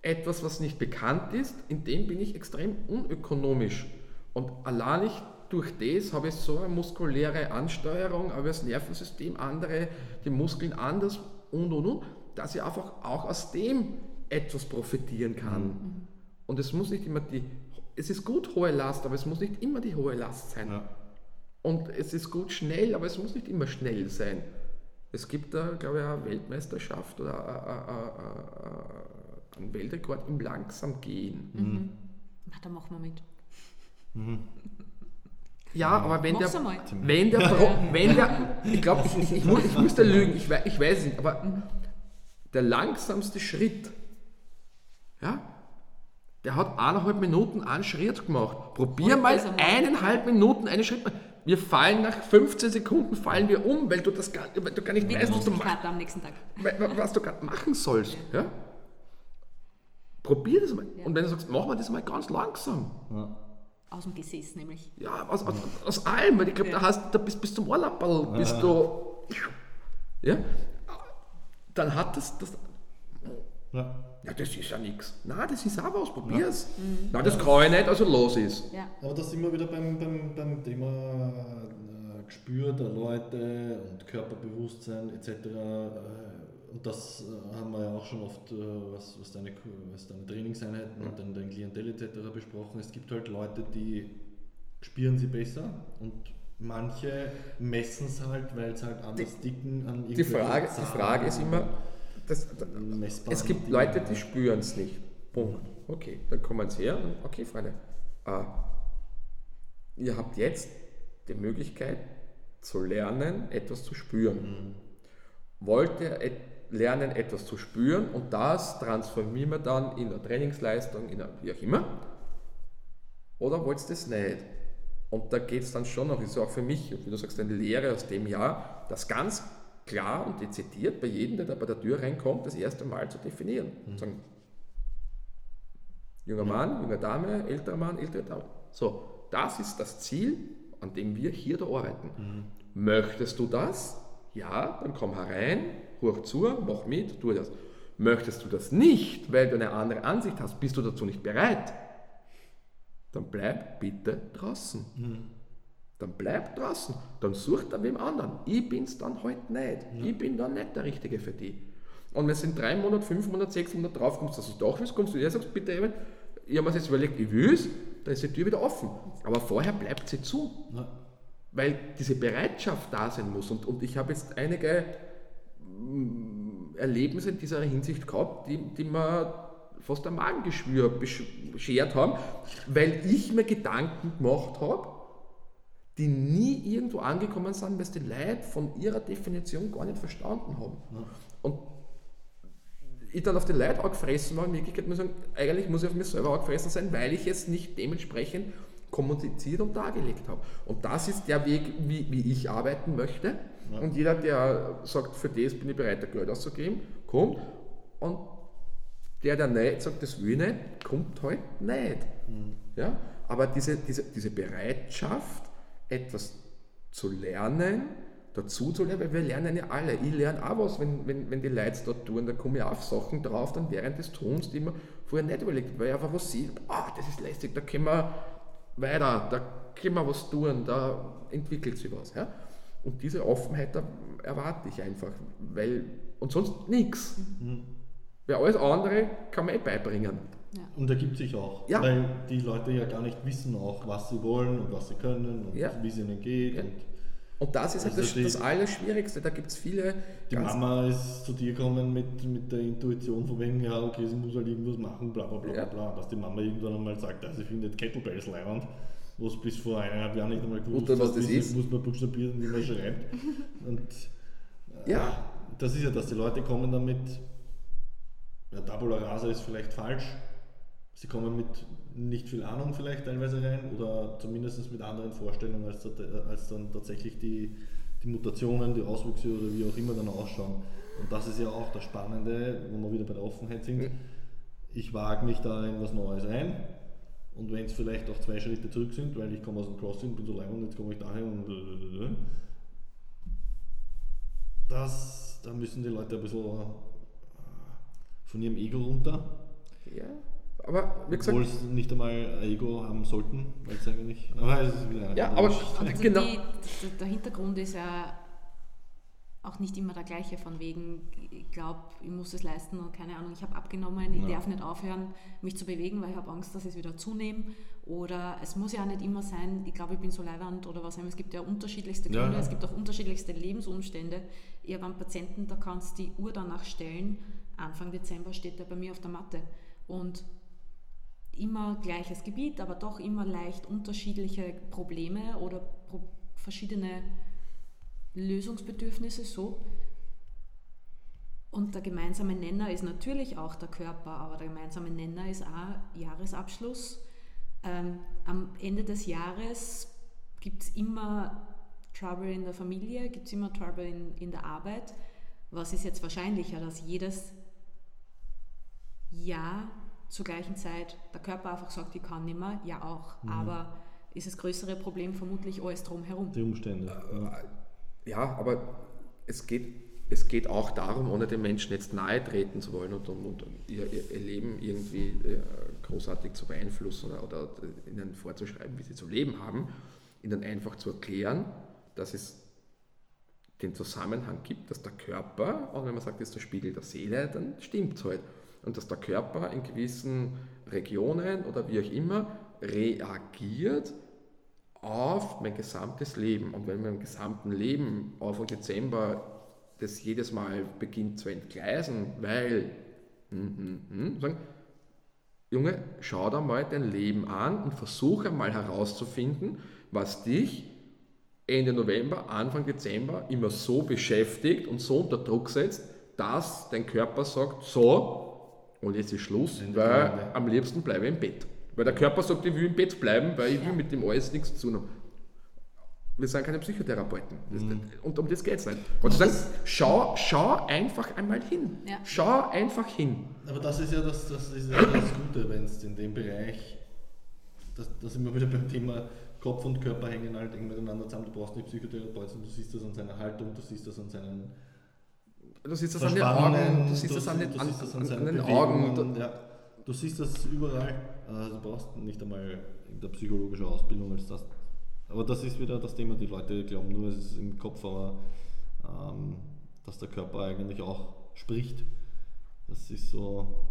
Etwas, was nicht bekannt ist, in dem bin ich extrem unökonomisch. Und allein ich durch das habe ich so eine muskuläre Ansteuerung, aber das Nervensystem andere, die Muskeln anders und und und, dass ich einfach auch aus dem etwas profitieren kann. Und es muss nicht immer die, es ist gut hohe Last, aber es muss nicht immer die hohe Last sein. Ja. Und es ist gut schnell, aber es muss nicht immer schnell sein. Es gibt da, glaube ich, eine Weltmeisterschaft oder a- a- a- a- einen Weltrekord im Langsamgehen. Na, da machen wir mit. Ja, aber wenn Mach's der, wenn der, Pro, wenn der, ich glaube, ich, ich, ich, ich müsste lügen, ich, wei- ich weiß es nicht, aber der langsamste Schritt, ja, der hat eineinhalb Minuten einen Schritt gemacht. Probier Und mal eineinhalb Minuten einen Schritt. Wir fallen nach 15 Sekunden fallen wir um, weil du das gar, weil du gar nicht weißt, was du, was du gerade machen sollst. Ja? Probier das mal. Ja. Und wenn du sagst, machen wir das mal ganz langsam. Ja. Aus dem Gesäß nämlich. Ja, aus, aus, aus allem. weil Ich glaube, Ja. da hast da bist bis zum Ohrlappel, bist du. Ja? Dann hat das, das. Ja. Ja, das ist ja nichts. Nein, das ist auch was, probier's. Nein, das kann ich nicht, also los ist. Ja, Aber da sind wir wieder beim, beim, beim Thema äh, Gespür der Leute und Körperbewusstsein etc. Äh, Und das äh, haben wir ja auch schon oft, äh, was, was, deine, was deine Trainingseinheiten und dein, dein Klientel etc. besprochen. Es gibt halt Leute, die spüren sie besser und manche messen es halt, weil es halt anders dicken an Die Frage, die Frage ist immer, das, es gibt Leute, die spüren es nicht. Punkt. Okay, dann kommen sie her und okay, Freunde, äh, ihr habt jetzt die Möglichkeit zu lernen, etwas zu spüren. Wollt ihr et lernen, etwas zu spüren und das transformieren wir dann in eine Trainingsleistung, in eine, wie auch immer? Oder wollt ihr das nicht? Und da geht es dann schon noch, ist auch für mich, wie du sagst, eine Lehre aus dem Jahr, das ganz klar und dezidiert bei jedem, der da bei der Tür reinkommt, das erste Mal zu definieren. Mhm. Sagen, junger Mann, junge Dame, älterer Mann, ältere Dame. So, das ist das Ziel, an dem wir hier da arbeiten. Mhm. Möchtest du das? Ja, dann komm herein, hoch zu, mach mit, tu das. Möchtest du das nicht, weil du eine andere Ansicht hast, bist du dazu nicht bereit, dann bleib bitte draußen. Mhm. Dann bleib draußen. Dann such da wem anderen. Ich bin's dann halt nicht. Ja. Ich bin dann nicht der Richtige für die. Und wenn es in drei Monaten, fünf Monaten, sechs Monaten drauf kommst, dass du doch willst, kommst du dir sagst, bitte eben, ich habe mir jetzt überlegt, ich will es, dann ist die Tür wieder offen. Aber vorher bleibt sie zu. Ja. Weil diese Bereitschaft da sein muss. Und, und ich habe jetzt einige mm, Erlebnisse in dieser Hinsicht gehabt, die, die mir fast ein Magengeschwür beschert haben, weil ich mir Gedanken gemacht habe, die nie irgendwo angekommen sind, weil es die Leute von ihrer Definition gar nicht verstanden haben. Ja. Und ich dann auf die Leute angefressen war, in Wirklichkeit muss ich sagen, eigentlich muss ich auf mich selber angefressen sein, weil ich es nicht dementsprechend kommuniziert und dargelegt habe. Und das ist der Weg, wie, wie ich arbeiten möchte. Ja. Und jeder, der sagt, für das bin ich bereit, Geld auszugeben, kommt. Und der, der nicht sagt, das will ich nicht, kommt halt nicht. Mhm. Ja? Aber diese, diese, diese Bereitschaft, etwas zu lernen, dazu zu lernen, weil wir lernen ja alle. Ich lerne auch was, wenn, wenn, wenn die Leute dort tun, da komme ich auf Sachen drauf, dann während des Tuns, die man vorher nicht überlegt, weil ich einfach was sieht, ah, das ist lästig, da können wir weiter, da können wir was tun, da entwickelt sich was. Ja? Und diese Offenheit da erwarte ich einfach, weil, und sonst nichts. Mhm. Weil alles andere kann man eh beibringen. Ja. Und ergibt sich auch, ja. weil die Leute ja gar nicht wissen auch, was sie wollen und was sie können und ja. wie es ihnen geht. Und, und, das ist also halt das, die, das Allerschwierigste, da gibt es viele... Die Mama ist zu dir gekommen mit, mit der Intuition von wegen, ja okay, sie muss halt irgendwas machen, bla bla bla bla, bla. Dass die Mama irgendwann einmal sagt, also ich finde Kettlebells leibend, was bis vor eineinhalb Jahren nicht einmal gewusst was das ist. muss man buchstabieren, wie man schreibt. Und äh, ja. das ist ja, dass die Leute kommen damit, ja, Tabula Rasa ist vielleicht falsch, sie kommen mit nicht viel Ahnung vielleicht teilweise rein oder zumindest mit anderen Vorstellungen, als, als dann tatsächlich die, die Mutationen, die Auswüchse oder wie auch immer dann ausschauen. Und das ist ja auch das Spannende, wo wir wieder bei der Offenheit sind. Ich wage mich da in was Neues ein. Und wenn es vielleicht auch zwei Schritte zurück sind, weil ich komme aus dem Crossing, bin so lange und jetzt komme ich daher und das, da müssen die Leute ein bisschen äh, von ihrem Ego runter. Ja. Aber wie gesagt. Obwohl sie nicht einmal ein Ego haben sollten, weil es eigentlich. Aber es ist wieder ja, aber also genau. Die, der Hintergrund ist ja auch nicht immer der gleiche, von wegen, ich glaube, ich muss es leisten und keine Ahnung, ich habe abgenommen, ich ja. darf nicht aufhören, mich zu bewegen, weil ich habe Angst, dass ich es wieder zunehme. Oder es muss ja auch nicht immer sein, ich glaube, ich bin so leiwand oder was auch immer. Es gibt ja unterschiedlichste Gründe, ja. es gibt auch unterschiedlichste Lebensumstände. Ich habe einen Patienten, da kannst du die Uhr danach stellen, Anfang Dezember steht er bei mir auf der Matte. Und immer gleiches Gebiet, aber doch immer leicht unterschiedliche Probleme oder pro verschiedene Lösungsbedürfnisse so. Und der gemeinsame Nenner ist natürlich auch der Körper, aber der gemeinsame Nenner ist auch Jahresabschluss. Ähm, am Ende des Jahres gibt es immer Trouble in der Familie, gibt es immer Trouble in, in der Arbeit. Was ist jetzt wahrscheinlicher, dass jedes Jahr zur gleichen Zeit der Körper einfach sagt, ich kann nicht mehr, ja auch. Mhm. Aber ist das größere Problem vermutlich alles drumherum. Die Umstände. Äh, ja, aber es geht, es geht auch darum, ohne den Menschen jetzt nahe treten zu wollen und, und, und ihr, ihr, Leben irgendwie äh, großartig zu beeinflussen oder, oder ihnen vorzuschreiben, wie sie zu leben haben, ihnen einfach zu erklären, dass es den Zusammenhang gibt, dass der Körper, und wenn man sagt, das ist der Spiegel der Seele, dann stimmt es halt und dass der Körper in gewissen Regionen oder wie auch immer reagiert auf mein gesamtes Leben. Und wenn mein gesamten Leben Anfang Dezember das jedes Mal beginnt zu entgleisen, weil, hm, hm, hm, Junge, schau dir mal dein Leben an und versuche mal herauszufinden, was dich Ende November, Anfang Dezember immer so beschäftigt und so unter Druck setzt, dass dein Körper sagt, so, und jetzt ist Schluss, Ende weil Gelände. am liebsten bleibe ich im Bett. Weil der Körper sagt, ich will im Bett bleiben, weil ich will mit dem alles nichts zu tun haben. Wir sind keine Psychotherapeuten. Mhm. Und um das geht es nicht. Und zu sagen, schau, schau einfach einmal hin. Ja. Schau einfach hin. Aber das ist ja das, das, ist ja das Gute, wenn es in dem Bereich, das, das sind wir wieder beim Thema Kopf und Körper hängen halt eng miteinander zusammen. Du brauchst nicht Psychotherapeuten, du siehst das an seiner Haltung, du siehst das an seinen Du siehst das an den Augen, du siehst das an den, du an, siehst das an an, den Augen. ja. Du siehst das überall. Du brauchst nicht einmal in der psychologischen Ausbildung als das. Aber das ist wieder das Thema, die Leute glauben nur, es ist im Kopf, aber ähm, dass der Körper eigentlich auch spricht. Das ist so.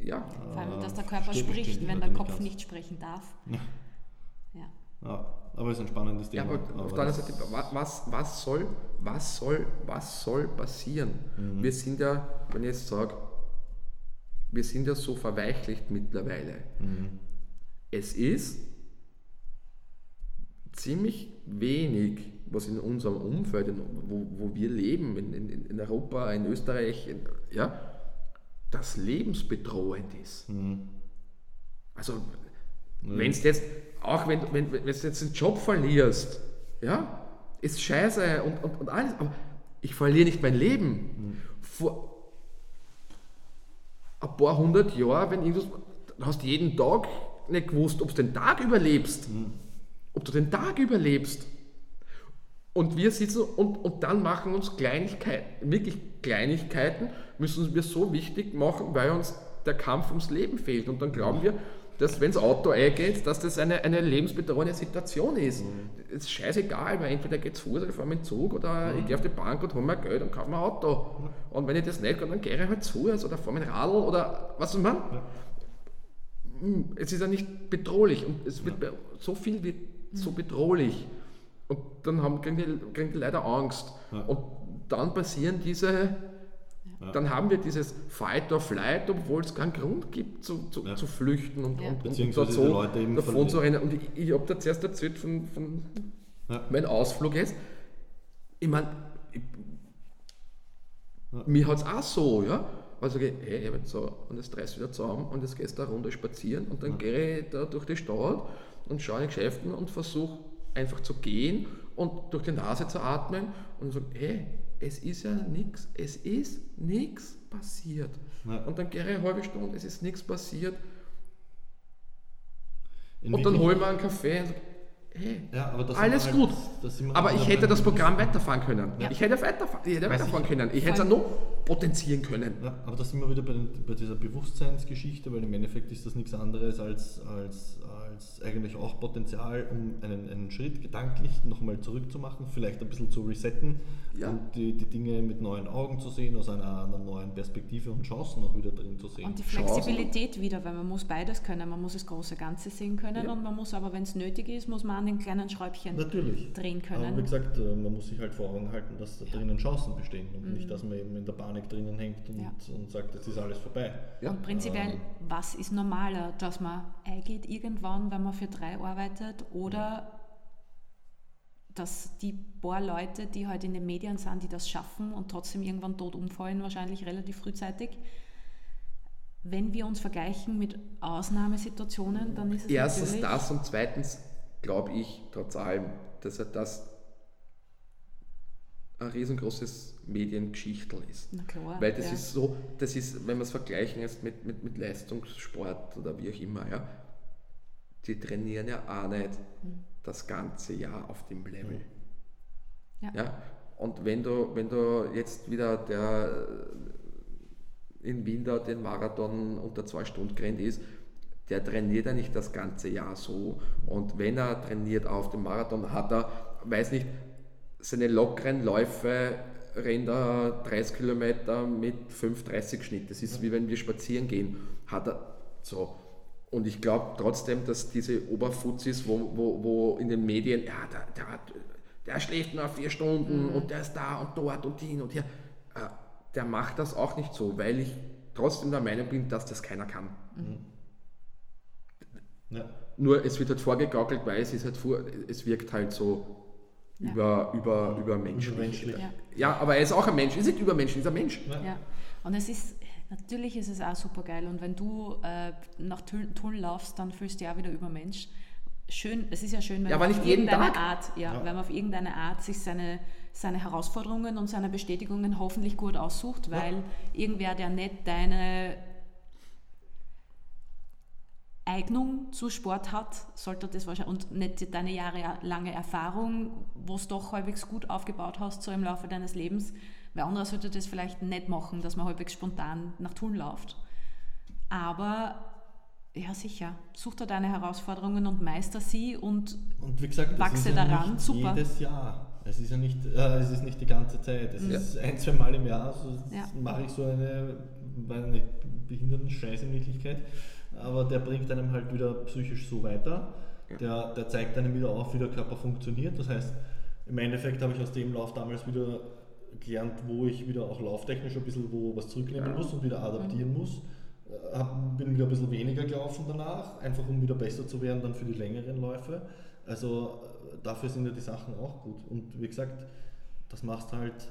Ja, Vor allem, äh, dass der Körper spricht, wenn der Kopf nicht sprechen darf. Ja. Ja. Ja, aber es ist ein spannendes ja Thema. aber auf der anderen Seite, wa- was, was, soll, was, soll, was soll passieren? Mhm. Wir sind ja, wenn ich jetzt sage, wir sind ja so verweichlicht mittlerweile. Mhm. Es ist ziemlich wenig, was in unserem Umfeld, wo, wo wir leben, in, in, in Europa, in Österreich, in, ja, das lebensbedrohend ist. Mhm. Also, wenn du jetzt, auch wenn, wenn, wenn du jetzt den Job verlierst, ja, ist scheiße und, und, und alles, aber ich verliere nicht mein Leben. Vor ein paar hundert Jahren, wenn irgendwas, du hast jeden Tag nicht gewusst, ob du den Tag überlebst. Ob du den Tag überlebst. Und wir sitzen und, und dann machen uns Kleinigkeiten, wirklich Kleinigkeiten, müssen wir so wichtig machen, weil uns der Kampf ums Leben fehlt. Und dann glauben wir, dass wenn das Auto eingeht, dass das eine, eine lebensbedrohliche Situation ist. Es ist scheißegal, weil entweder geht es Fuß oder ich fahre mit dem Zug oder ich gehe auf die Bank und hole mir Geld und kaufe mir ein Auto. Und wenn ich das nicht kann, dann gehe ich halt zu Fuß oder fahre mit dem Radl oder was auch immer. Hm, Es ist ja nicht bedrohlich und es wird bei- so viel wird so bedrohlich. Und dann haben, kriegen, die, kriegen die Leute Angst. Ja. Und dann passieren diese, Ja. dann haben wir dieses Fight or Flight, obwohl es keinen Grund gibt zu, zu, Ja. zu flüchten und, Ja. und, und die Leute eben davon verlieren. zu rennen. Und ich, ich habe da zuerst erzählt von, von Ja. mein Ausflug jetzt. Ich meine, Ja. mir hat es auch so, ja. Also, ich, hey, ich so, und jetzt reiß wieder zusammen und jetzt gehst du eine Runde spazieren und dann gehe ich da durch die Stadt und schaue in die Geschäften und versuche einfach zu gehen und durch die Nase zu atmen und sage, hey, es ist ja nichts, es ist nichts passiert. Ja. Und dann gehe ich eine halbe Stunde, es ist nichts passiert In und dann hole ich mir einen Kaffee und sage, hey, Ja, aber das sind alles gut. halt- wir Aber ich hätte das Programm weiterfahren können. Ja. Ich hätte, weiterfahren, ich hätte weiterfahren ich. können. Ich hätte es noch potenzieren können. Ja, aber da sind wir wieder bei, den, bei dieser Bewusstseinsgeschichte, weil im Endeffekt ist das nichts anderes als, als, als eigentlich auch Potenzial, um einen, einen Schritt gedanklich nochmal zurückzumachen, vielleicht ein bisschen zu resetten Ja. und die, die Dinge mit neuen Augen zu sehen, aus einer, einer neuen Perspektive und Chancen auch wieder drin zu sehen. Und die Chancen. Flexibilität wieder, weil man muss beides können. Man muss das große Ganze sehen können Ja. und man muss aber, wenn es nötig ist, muss man an den kleinen Schräubchen Natürlich. drehen Aber wie können. gesagt, äh, man muss sich halt vor Augen halten, dass da drinnen Chancen bestehen und nicht, dass man eben in der Panik drinnen hängt und. Ja. und sagt, jetzt ist alles vorbei. Ja. Und prinzipiell, Ähm. was ist normaler, dass man eingeht irgendwann, wenn man für drei arbeitet oder dass die paar Leute, die halt in den Medien sind, die das schaffen und trotzdem irgendwann tot umfallen, wahrscheinlich relativ frühzeitig. Wenn wir uns vergleichen mit Ausnahmesituationen, dann ist es Erstens das und zweitens glaube ich trotz allem, dass er das ein riesengroßes Mediengeschichtel ist. Klar, Weil das ja. ist so, das ist, wenn wir es vergleichen jetzt mit, mit, mit Leistungssport oder wie auch immer, ja, die trainieren ja auch nicht Hm. das ganze Jahr auf dem Level. Ja. Ja? Und wenn du, wenn du jetzt wieder der äh, in Wien da den Marathon unter zwei Stunden gerannt ist, der trainiert ja nicht das ganze Jahr so. Und wenn er trainiert auf dem Marathon, hat er, weiß nicht, seine lockeren Läufe rennt er 30 Kilometer mit 5,30 Schnitt. Das ist wie wenn wir spazieren gehen. Hat er so. Und ich glaube trotzdem, dass diese Oberfuzis, wo, wo, wo in den Medien, ja, der, der, hat, der schläft nur vier Stunden und der ist da und dort und hin und hier, äh, der macht das auch nicht so, weil ich trotzdem der Meinung bin, dass das keiner kann. Ja. Nur es wird halt vorgegaukelt, weil es ist halt vor, es wirkt halt so Ja. über, über, übermenschlich. Übermenschlich. Ja. Ja, aber er ist auch ein Mensch. Er ist nicht übermenschlich, er ist ein Mensch. Ja. Ja, und es ist, natürlich ist es auch super geil. Und wenn du äh, nach Tulln laufst, dann fühlst du dich auch wieder Übermensch. Schön, es ist ja schön, wenn man auf jeden irgendeine Tag. Art, ja, Ja. wenn man auf irgendeine Art sich seine, seine Herausforderungen und seine Bestätigungen hoffentlich gut aussucht, weil irgendwer, der nicht deine Eignung zu Sport hat, sollte das wahrscheinlich und nicht deine jahrelange Erfahrung, wo es doch halbwegs gut aufgebaut hast, so im Laufe deines Lebens. Wer anderer sollte das vielleicht nicht machen, dass man halbwegs spontan nach Thun läuft. Aber ja, sicher, such da deine Herausforderungen und meister sie und Und wie gesagt, das Wachse ist ja daran, nicht super. jedes Jahr. Es ist ja nicht, äh, es ist nicht die ganze Zeit. Es Mhm. ist ein, zwei Mal im Jahr. So Ja. mache ich so eine, weiß nicht, behinderten Scheiß in Wirklichkeit. Aber der bringt einem halt wieder psychisch so weiter. Der, der zeigt einem wieder auf, wie der Körper funktioniert. Das heißt, im Endeffekt habe ich aus dem Lauf damals wieder gelernt, wo ich wieder auch lauftechnisch ein bisschen wo was zurücknehmen muss und wieder adaptieren muss. Äh, Hab, bin wieder ein bisschen weniger gelaufen danach, einfach um wieder besser zu werden dann für die längeren Läufe. Also äh, dafür sind ja die Sachen auch gut. Und wie gesagt, das machst halt,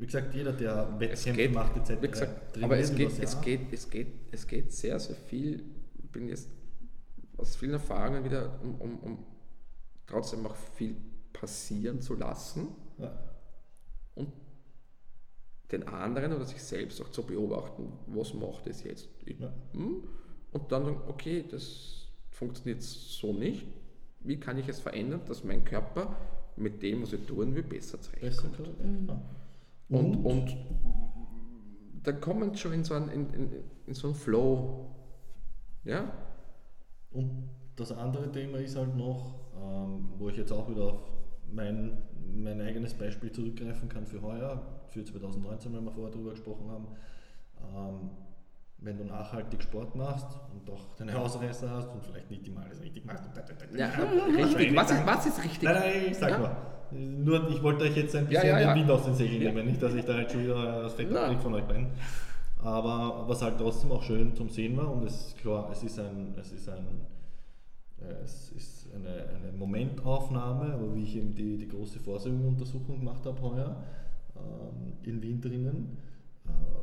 wie gesagt, jeder, der Wettkämpfe geht, macht etc. wie gesagt, aber es geht, es, geht, es, geht, es geht sehr, sehr viel, ich bin jetzt aus vielen Erfahrungen wieder, um, um, um trotzdem auch viel passieren zu lassen Ja. und den anderen oder sich selbst auch zu beobachten, was macht es jetzt? Ich, Ja. hm? Und dann sagen, okay, das funktioniert so nicht. Wie kann ich es verändern, dass mein Körper mit dem, was ich tun will, besser Besser zurechtkommt? kann ja. Und, und dann kommen schon in so einen, in, in, in so einen Flow. Ja? Und das andere Thema ist halt noch, ähm, wo ich jetzt auch wieder auf mein, mein eigenes Beispiel zurückgreifen kann für heuer, für 2019, wenn wir vorher darüber gesprochen haben. Ähm, wenn du nachhaltig Sport machst und auch deine Ausreißer hast und vielleicht nicht immer alles richtig machst. Ja richtig. Was ist, was ist richtig? Nein, nein, ich sag Ja? mal. Nur, ich wollte euch jetzt ein bisschen ja, ja. den Wind aus den Segeln nehmen, nicht, dass ich da jetzt schon wieder das Fett Nein. krieg von euch beiden. Aber was halt trotzdem auch schön zum Sehen war, und es ist klar, es ist ein, es ist ein, äh, es ist eine, eine Momentaufnahme, aber wie ich eben die, die große Vorsorgeuntersuchung gemacht habe heuer ähm, in Wien drinnen,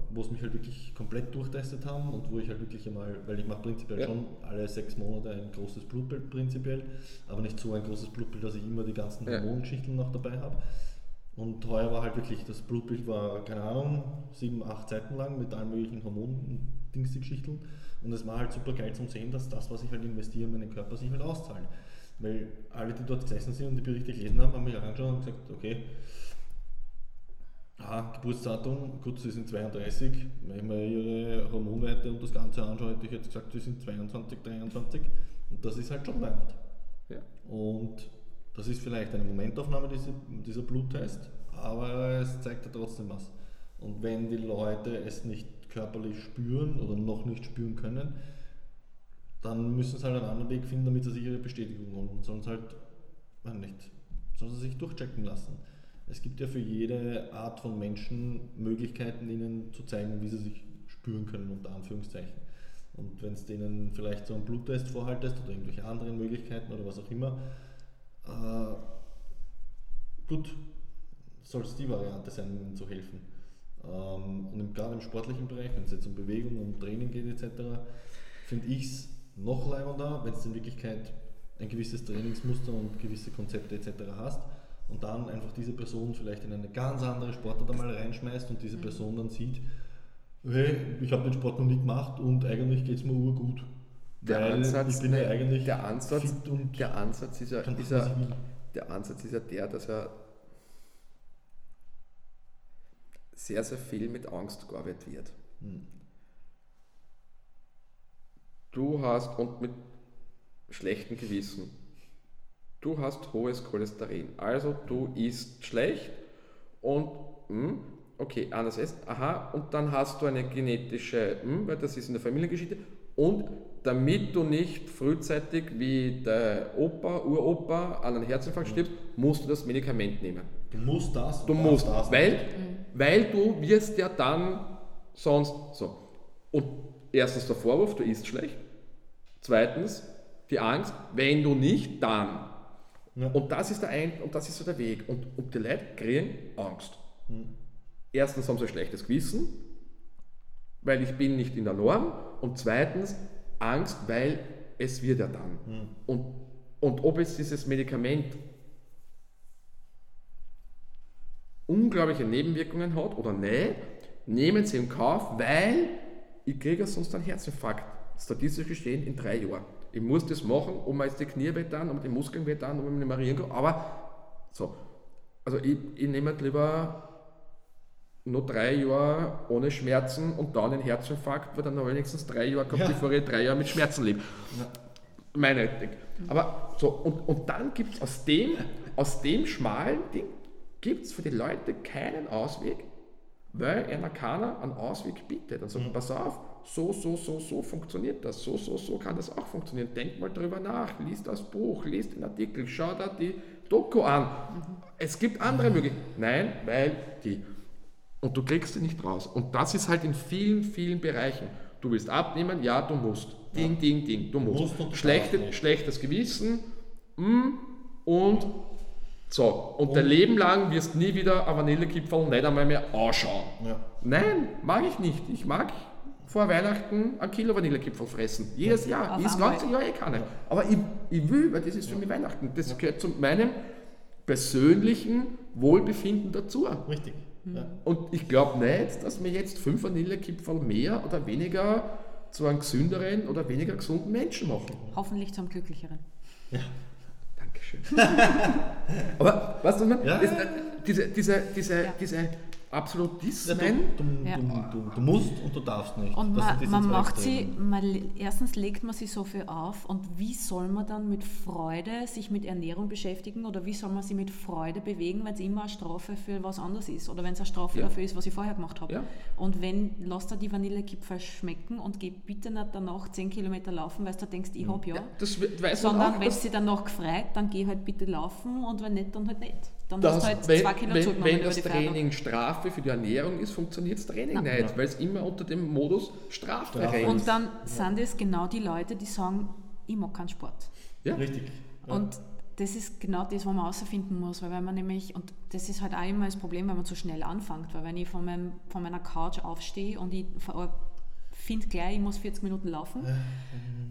wo es mich halt wirklich komplett durchtestet haben und wo ich halt wirklich einmal, weil ich mache prinzipiell Ja. schon alle sechs Monate ein großes Blutbild prinzipiell, aber nicht so ein großes Blutbild, dass ich immer die ganzen Ja. Hormongeschichten noch dabei habe. Und heuer war halt wirklich, das Blutbild war, keine Ahnung, sieben, acht Seiten lang mit allen möglichen Hormon-Dingsgeschichten. Und es war halt super geil zum Sehen, dass das, was ich halt investiere in meinen Körper, sich halt auszahlt. Weil alle, die dort gesessen sind und die Berichte gelesen haben, haben mich angeschaut und gesagt, okay, aha, Geburtsdatum, gut, sie sind 32, wenn ich mir ihre Hormonwerte und das Ganze anschaue, hätte ich jetzt gesagt, sie sind 22, 23 und das ist halt schon leibend. Ja. Und das ist vielleicht eine Momentaufnahme, diese, dieser Bluttest, aber es zeigt ja trotzdem was. Und wenn die Leute es nicht körperlich spüren oder noch nicht spüren können, dann müssen sie halt einen anderen Weg finden, damit sie sich ihre Bestätigung holen und sollen es halt, weiß nicht, sollen sie sich durchchecken lassen. Es gibt ja für jede Art von Menschen Möglichkeiten, ihnen zu zeigen, wie sie sich spüren können, unter Anführungszeichen. Und wenn es denen vielleicht so einen Bluttest vorhaltest oder irgendwelche anderen Möglichkeiten oder was auch immer, äh, gut, soll es die Variante sein, ihnen zu helfen. Ähm, und gerade im sportlichen Bereich, wenn es jetzt um Bewegung, um Training geht etc., finde ich es noch leibender, wenn es in Wirklichkeit ein gewisses Trainingsmuster und gewisse Konzepte etc. hast und dann einfach diese Person vielleicht in eine ganz andere Sportart einmal reinschmeißt und diese Person dann sieht, hey, ich habe den Sport noch nie gemacht und eigentlich geht es mir urgut. Der Weil Ansatz, ich bin ja eigentlich der Ansatz, fit und der Ansatz ist ja, ist ja, der Ansatz ist ja der, dass er sehr, sehr viel mit Angst gearbeitet wird. Hm. Du hast und mit schlechtem Gewissen. Du hast hohes Cholesterin, also du isst schlecht und hm, okay, anders ist, aha, und dann hast du eine genetische, hm, weil das ist in der Familiengeschichte und damit du nicht frühzeitig wie der Opa, Uropa an einem Herzinfarkt stirbst, musst du das Medikament nehmen. Du musst das. Du musst, das weil, weil du wirst ja dann sonst so. Und erstens der Vorwurf, du isst schlecht. Zweitens die Angst, wenn du nicht, dann. Ja. Und das ist der ein und das ist so der Weg. Und, und die Leute kriegen Angst. Mhm. Erstens haben sie ein schlechtes Gewissen, weil ich bin nicht in der Norm. Und zweitens Angst, weil es wird ja dann. Mhm. Und, und ob jetzt dieses Medikament unglaubliche Nebenwirkungen hat oder nicht, nehmen sie in Kauf, weil ich kriege sonst einen Herzinfarkt. Statistisch gesehen in drei Jahren. Ich muss das machen, mir jetzt die Knie weh dann, ob die Muskeln weh dann, ob ich nicht mehr reden kann. Aber so. Also ich, ich nehme halt lieber noch drei Jahre ohne Schmerzen und dann einen Herzinfarkt, weil dann habe ich wenigstens drei Jahre gehabt, ja. bevor ich drei Jahre mit Schmerzen lebe. Ja. Meine Ethik. Aber so, und, und dann gibt es aus dem, aus dem schmalen Ding, gibt es für die Leute keinen Ausweg, weil einer keiner einen Ausweg bietet und sagt, mhm. pass auf, so, so, so, so funktioniert das, so, so, so kann das auch funktionieren. Denk mal drüber nach, liest das Buch, liest den Artikel, schau da die Doku an. Mhm. Es gibt andere Möglichkeiten. Nein, weil die. Und du kriegst sie nicht raus. Und das ist halt in vielen, vielen Bereichen. Du willst abnehmen, ja, du musst. Ding, ja. ding, ding, du musst. musst Schlechte, schlechtes Gewissen mm, und so, und, und dein Leben lang wirst du nie wieder ein Vanillekipferl nicht einmal mehr anschauen. Ja. Nein, mag ich nicht. Ich mag vor Weihnachten ein Kilo Vanillekipferl fressen. Jedes Jahr. Auf das ganze Jahr eh keine. Aber ich, ich will, weil das ist für mich Weihnachten. Das gehört zu meinem persönlichen Wohlbefinden dazu. Richtig. Ja. Und ich glaube nicht, dass mir jetzt fünf Vanillekipferl mehr oder weniger zu einem gesünderen oder weniger gesunden Menschen machen. Hoffentlich zum glücklicheren. Ja. Dankeschön. [LAUGHS] Aber was du, ja. Das, diese, diese, diese, ja. diese Absolutismen. Ja, du, du, ja. du, du, musst und du darfst nicht. Und man, man macht sie, man, erstens legt man sie so viel auf und wie soll man dann mit Freude sich mit Ernährung beschäftigen oder wie soll man sie mit Freude bewegen, wenn es immer eine Strafe für was anderes ist oder wenn es eine Strafe ja. dafür ist, was ich vorher gemacht habe. Ja. Und wenn, lass dir die Vanillekipferl schmecken und geh bitte nicht danach 10 Kilometer laufen, weil du denkst, ich habe ja. Das Sondern wenn es dir danach gefreut, dann geh halt bitte laufen und wenn nicht, dann halt nicht. Dann das, hast du halt wenn, zwei Kilo wenn, wenn das Training Strafe für die Ernährung ist, funktioniert das Training Nein. nicht, weil es immer unter dem Modus Strafe rennt. Und dann sind es genau die Leute, die sagen, ich mag keinen Sport. Ja, richtig. Ja. Und das ist genau das, was man herausfinden muss, weil wenn man nämlich, und das ist halt auch immer das Problem, wenn man zu schnell anfängt, weil wenn ich von, meinem, von meiner Couch aufstehe und ich finde gleich, ich muss 40 Minuten laufen,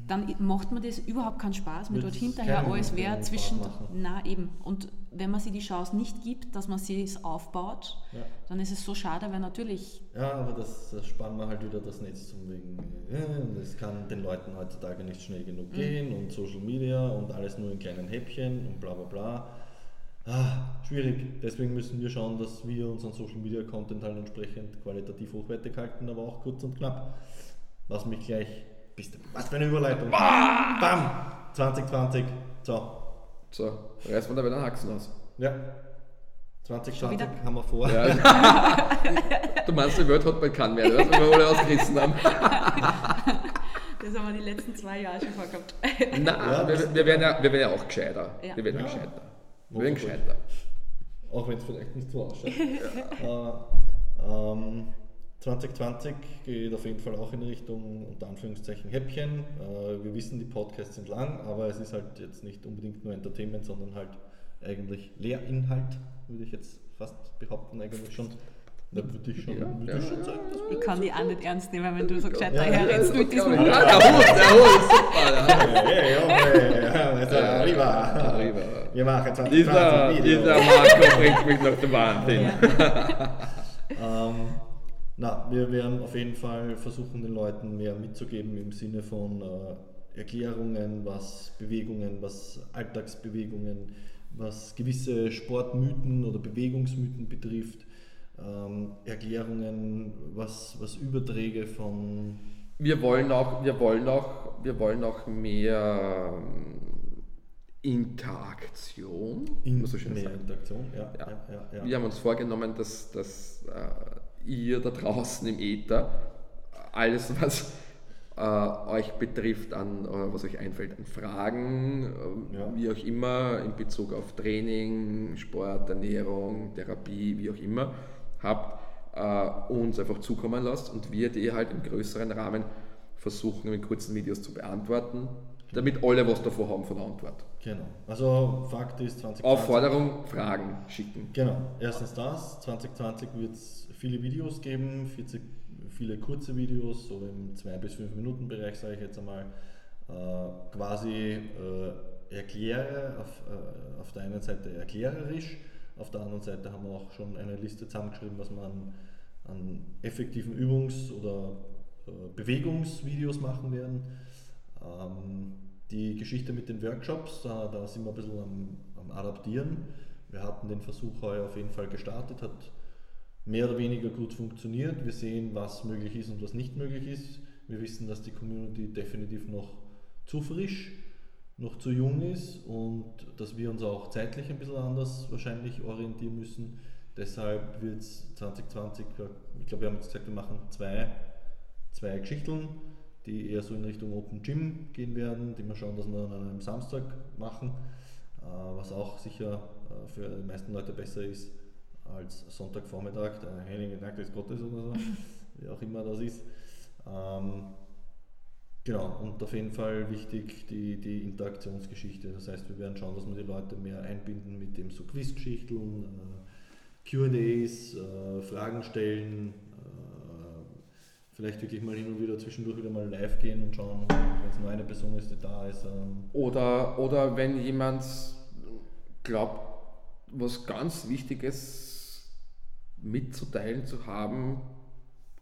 dann macht mir das überhaupt keinen Spaß. Mir tut hinterher alles wer zwischen. Na eben. Und wenn man sich die Chance nicht gibt, dass man sie aufbaut, ja. dann ist es so schade, weil natürlich. Ja, aber das, das spannen wir halt wieder das Netz zum wegen. Es kann den Leuten heutzutage nicht schnell genug mhm. gehen und Social Media und alles nur in kleinen Häppchen und bla bla bla. Ah, schwierig. Deswegen müssen wir schauen, dass wir unseren Social Media Content halt entsprechend qualitativ hochwertig halten, aber auch kurz und knapp. Was mich gleich. Bist du, was für eine Überleitung! Bam! 2020. So. So, reißen wir da wieder einen Haxen aus. Ja. 2020 haben wir vor. Ja. [LAUGHS] du meinst, die Welt hat bald keinen mehr, dass wir alle ausgerissen haben. [LAUGHS] Das haben wir die letzten zwei Jahre schon vorgehabt. Nein, ja, wir, wir, werden ja, wir werden ja auch gescheiter. Ja. Wir werden ja. gescheiter. Wir werden gescheiter. Auch wenn es vielleicht nicht so ausschaut. ja. [LAUGHS] äh, ähm, 2020 geht auf jeden Fall auch in Richtung unter Anführungszeichen Häppchen. Äh, wir wissen, die Podcasts sind lang, aber es ist halt jetzt nicht unbedingt nur Entertainment, sondern halt eigentlich Lehrinhalt, würde ich jetzt fast behaupten, eigentlich schon. Da würde ich schon, ja, würde ja, ich schon sagen. Dass ich kann die auch nicht ernst nehmen, wenn du so gescheit ja, daherredest mit diesem Hut. Ja, der Hut, der Hut ist super. Ja, Arriba. Wir machen 20, dieser, dieser Marco bringt mich nach dem Wahnsinn. [LAUGHS] na, wir werden auf jeden Fall versuchen, den Leuten mehr mitzugeben im Sinne von äh, Erklärungen, was Bewegungen, was Alltagsbewegungen, was gewisse Sportmythen oder Bewegungsmythen betrifft, ähm, Erklärungen, was, was Überträge von. Wir wollen auch, wir wollen auch, wir wollen auch mehr ähm, Interaktion. In, muss mehr sagen. Interaktion, ja, ja. Ja, ja, Wir haben uns vorgenommen, dass, dass äh, ihr da draußen im Äther alles, was äh, euch betrifft, an äh, was euch einfällt, an Fragen, äh, ja. wie auch immer, in Bezug auf Training, Sport, Ernährung, Therapie, wie auch immer, habt, äh, uns einfach zukommen lasst und wir die halt im größeren Rahmen versuchen, in kurzen Videos zu beantworten. damit alle was davon haben von der Antwort. Genau. Also Fakt ist 2020. Aufforderung, Fragen schicken. Genau. Erstens das. 2020 wird es viele Videos geben, 40, viele kurze Videos, so im 2 bis 5 Minuten Bereich, sage ich jetzt einmal. Äh, quasi äh, erkläre, auf, äh, auf der einen Seite erklärerisch, auf der anderen Seite haben wir auch schon eine Liste zusammengeschrieben, was man an effektiven Übungs- oder äh, Bewegungsvideos machen werden. Ähm, die Geschichte mit den Workshops, da, da sind wir ein bisschen am, am, Adaptieren. Wir hatten den Versuch heuer auf jeden Fall gestartet, hat mehr oder weniger gut funktioniert. Wir sehen, was möglich ist und was nicht möglich ist. Wir wissen, dass die Community definitiv noch zu frisch, noch zu jung ist und dass wir uns auch zeitlich ein bisschen anders wahrscheinlich orientieren müssen. Deshalb wird es 2020, ich glaube, wir haben jetzt gesagt, wir machen zwei, zwei Geschichten die eher so in Richtung Open Gym gehen werden, die wir schauen, dass wir an einem Samstag machen, äh, was auch sicher äh, für die meisten Leute besser ist als Sonntagvormittag, der Heilige Tag des Gottes oder so, [LAUGHS] wie auch immer das ist. Ähm, genau, und auf jeden Fall wichtig die, die Interaktionsgeschichte. Das heißt, wir werden schauen, dass wir die Leute mehr einbinden mit dem so Quizgeschichten, äh, QAs, Fragen stellen, vielleicht wirklich mal hin und wieder zwischendurch wieder mal live gehen und schauen, wenn es nur eine Person ist, die da ist. Ähm. Oder, oder wenn jemand glaubt, was ganz Wichtiges mitzuteilen zu haben,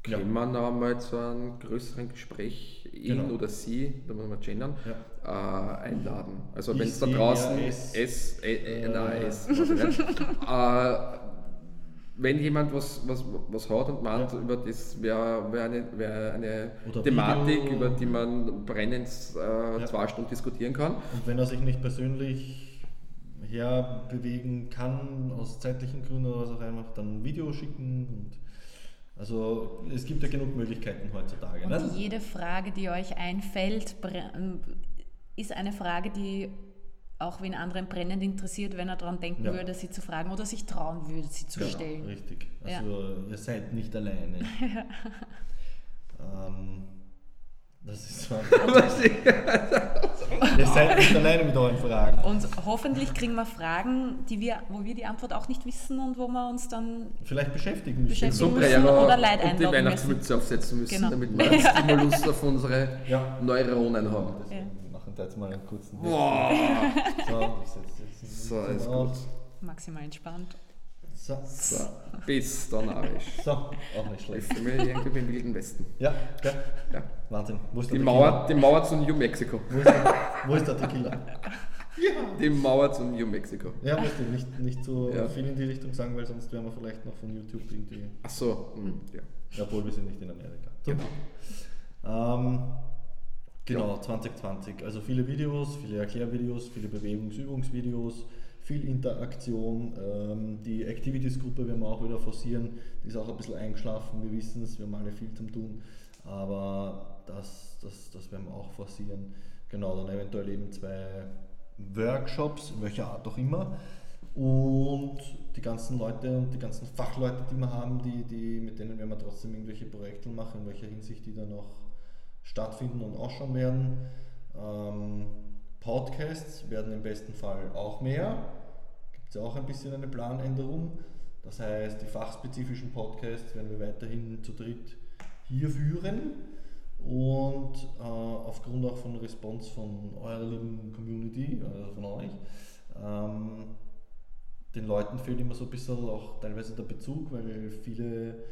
ja. kann man noch mal zu einem größeren Gespräch ihn genau. oder sie, da muss man gendern, ja. äh, einladen. Also wenn es da draußen S, S, äh, äh, nein, S, [LAUGHS] äh, wenn jemand was, was, was hat und meint, ja. über das wäre wär eine, wär eine Thematik, Video. über die man brennend äh, ja. zwei Stunden diskutieren kann. Und wenn er sich nicht persönlich herbewegen kann, aus zeitlichen Gründen oder was auch immer, dann ein Video schicken. Und also es gibt ja genug Möglichkeiten heutzutage. Und ne? jede Frage, die euch einfällt, ist eine Frage, die auch wenn anderen brennend interessiert, wenn er daran denken ja. würde, sie zu fragen oder sich trauen würde, sie zu genau, stellen. Richtig. Also ja. ihr seid nicht alleine. [LAUGHS] ähm, das ist so. [LAUGHS] [LAUGHS] ihr seid nicht alleine mit euren Fragen. Und hoffentlich kriegen wir Fragen, die wir, wo wir die Antwort auch nicht wissen und wo wir uns dann vielleicht beschäftigen müssen, beschäftigen müssen oder Leid und die Weihnachtsmütze aufsetzen müssen, genau. damit wir jetzt immer Lust auf unsere [LAUGHS] Neuronen haben. Deswegen machen da jetzt mal einen kurzen Wow. So, so ist gut. Maximal entspannt. So. so. Bis dann, Arisch. So, auch nicht schlecht. Ich fühle mich irgendwie im Wilden Westen. Ja, ja. ja. Wahnsinn. Wo ist die, Mauer, die Mauer zu New Mexico. Wo ist der, wo ist der Tequila? Ja. Die Mauer zu New Mexico. Ja, musst du nicht, nicht so ja. viel in die Richtung sagen, weil sonst wären wir vielleicht noch von YouTube irgendwie. Ach so, hm, ja. Obwohl wir sind nicht in Amerika. So. Genau. Ähm, Genau, 2020. Also viele Videos, viele Erklärvideos, viele Bewegungsübungsvideos, viel Interaktion. Ähm, die Activities-Gruppe werden wir auch wieder forcieren. Die ist auch ein bisschen eingeschlafen, wir wissen es, wir haben alle viel zum tun. Aber das, das, das werden wir auch forcieren. Genau, dann eventuell eben zwei Workshops, welcher Art auch immer. Und die ganzen Leute und die ganzen Fachleute, die wir haben, die, die, mit denen werden wir trotzdem irgendwelche Projekte machen, in welcher Hinsicht die dann auch stattfinden und ausschauen werden. Ähm, Podcasts werden im besten Fall auch mehr. Gibt es auch ein bisschen eine Planänderung. Das heißt, die fachspezifischen Podcasts werden wir weiterhin zu dritt hier führen. Und äh, aufgrund auch von Response von eurer lieben Community, also von euch, ähm, den Leuten fehlt immer so ein bisschen auch teilweise der Bezug, weil viele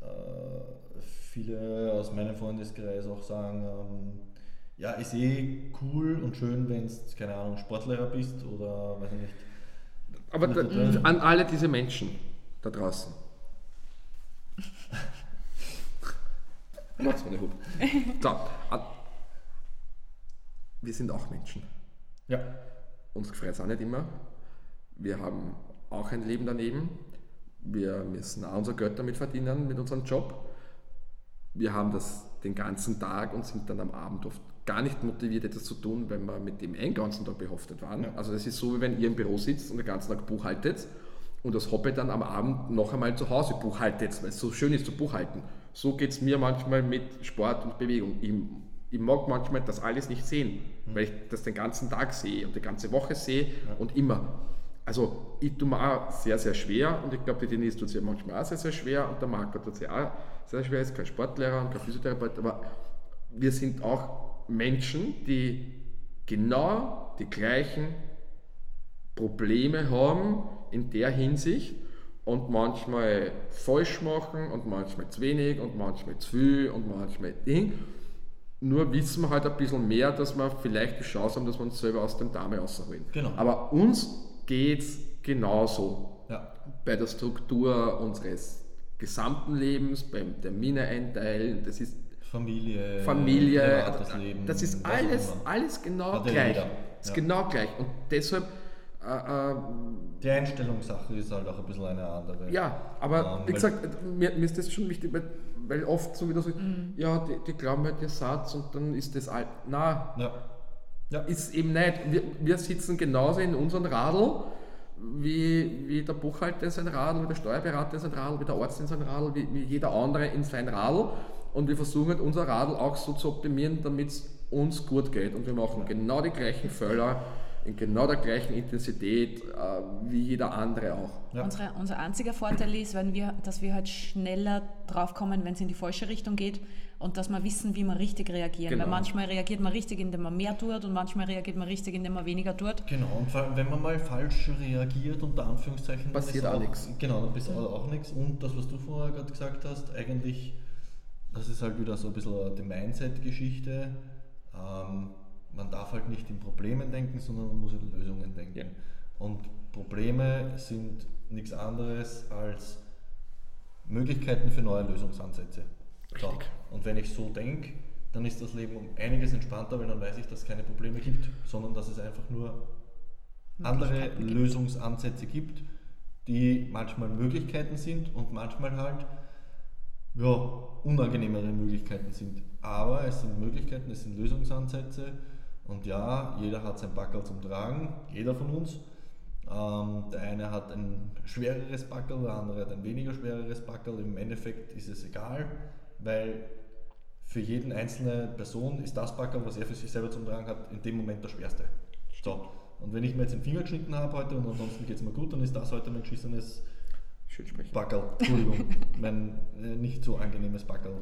äh, viele aus meinem Freundeskreis auch sagen, ähm, ja, ist eh cool und schön, wenn du, keine Ahnung, Sportlehrer bist oder weiß ich nicht. Aber da, an alle diese Menschen da draußen. [LAUGHS] Mach's meine Hut. So, wir sind auch Menschen. Ja. Uns gefällt es auch nicht immer. Wir haben auch ein Leben daneben. Wir müssen auch unser Geld damit verdienen, mit unserem Job wir haben das den ganzen Tag und sind dann am Abend oft gar nicht motiviert, etwas zu tun, weil wir mit dem einen ganzen Tag behaftet waren. Ja. Also es ist so, wie wenn ihr im Büro sitzt und den ganzen Tag buchhaltet und das Hobby dann am Abend noch einmal zu Hause buchhaltet, weil es so schön ist zu buchhalten. So geht es mir manchmal mit Sport und Bewegung. Ich ich mag manchmal das alles nicht sehen, Mhm. weil ich das den ganzen Tag sehe und die ganze Woche sehe und immer. Also ich tue mir auch sehr, sehr schwer und ich glaube, die Denise tut sich ja manchmal auch sehr, sehr schwer und der Marco tut sich auch sehr schwer, ist kein Sportlehrer und kein Physiotherapeut, aber wir sind auch Menschen, die genau die gleichen Probleme haben in der Hinsicht und manchmal falsch machen und manchmal zu wenig und manchmal zu viel und manchmal Ding. Nur wissen wir halt ein bisschen mehr, dass wir vielleicht die Chance haben, dass wir uns selber aus dem Dame rausholen. Genau. Aber uns geht es genauso Ja. bei der Struktur unseres gesamten Lebens, beim Termine einteilen, das ist Familie, Familie, privates Leben, das ist alles, alles genau gleich. jeder. Das ist Ja. genau gleich. Und deshalb, äh, äh, Die Einstellungssache ist halt auch ein bisschen eine andere. ja, aber Ähm, wie gesagt, mir, mir ist das schon wichtig, weil, weil oft so wie das, ja, die, die glauben halt ihr Satz und dann ist das alt. Na, Ja. Ja. ist eben nicht. Wir, wir sitzen genauso in unserem Radl, wie, wie der Buchhalter in sein Radl, wie der Steuerberater in sein Radl, wie der Arzt in sein Radl, wie, wie jeder andere in sein Radl. Und wir versuchen halt unser Radl auch so zu optimieren, damit es uns gut geht. Und wir machen genau die gleichen Fälle in genau der gleichen Intensität äh, wie jeder andere auch. Ja. Unsere, unser einziger Vorteil ist, wenn wir, dass wir halt schneller draufkommen, wenn es in die falsche Richtung geht und dass wir wissen, wie wir richtig reagieren. Genau. Weil manchmal reagiert man richtig, indem man mehr tut und manchmal reagiert man richtig, indem man weniger tut. Genau, und vor allem, wenn man mal falsch reagiert, unter Anführungszeichen, dann Passiert ist auch nichts. Genau, dann ist auch, auch nichts. Und das, was du vorher gerade gesagt hast, eigentlich, das ist halt wieder so ein bisschen die Mindset-Geschichte. Ähm, man darf halt nicht in Problemen denken, sondern man muss in Lösungen denken. Ja. Und Probleme sind nichts anderes als Möglichkeiten für neue Lösungsansätze. So. Und wenn ich so denke, dann ist das Leben um einiges entspannter, weil dann weiß ich, dass es keine Probleme gibt, sondern dass es einfach nur andere. Lösungsansätze gibt, die manchmal Möglichkeiten sind und manchmal halt ja, unangenehmere Möglichkeiten sind. Aber es sind Möglichkeiten, es sind Lösungsansätze und ja, jeder hat sein Backel zum Tragen, jeder von uns. Ähm, der eine hat ein schwereres Backel, der andere hat ein weniger schwereres Backel. Im Endeffekt ist es egal, weil für jeden einzelne Person ist das Backel, was er für sich selber zum Tragen hat, in dem Moment das schwerste. So. Und wenn ich mir jetzt den Finger geschnitten habe heute und ansonsten geht es mir gut, dann ist das heute mein geschissenes Schön sprechen. Backel. Entschuldigung, [LAUGHS] mein äh, nicht so angenehmes Backel.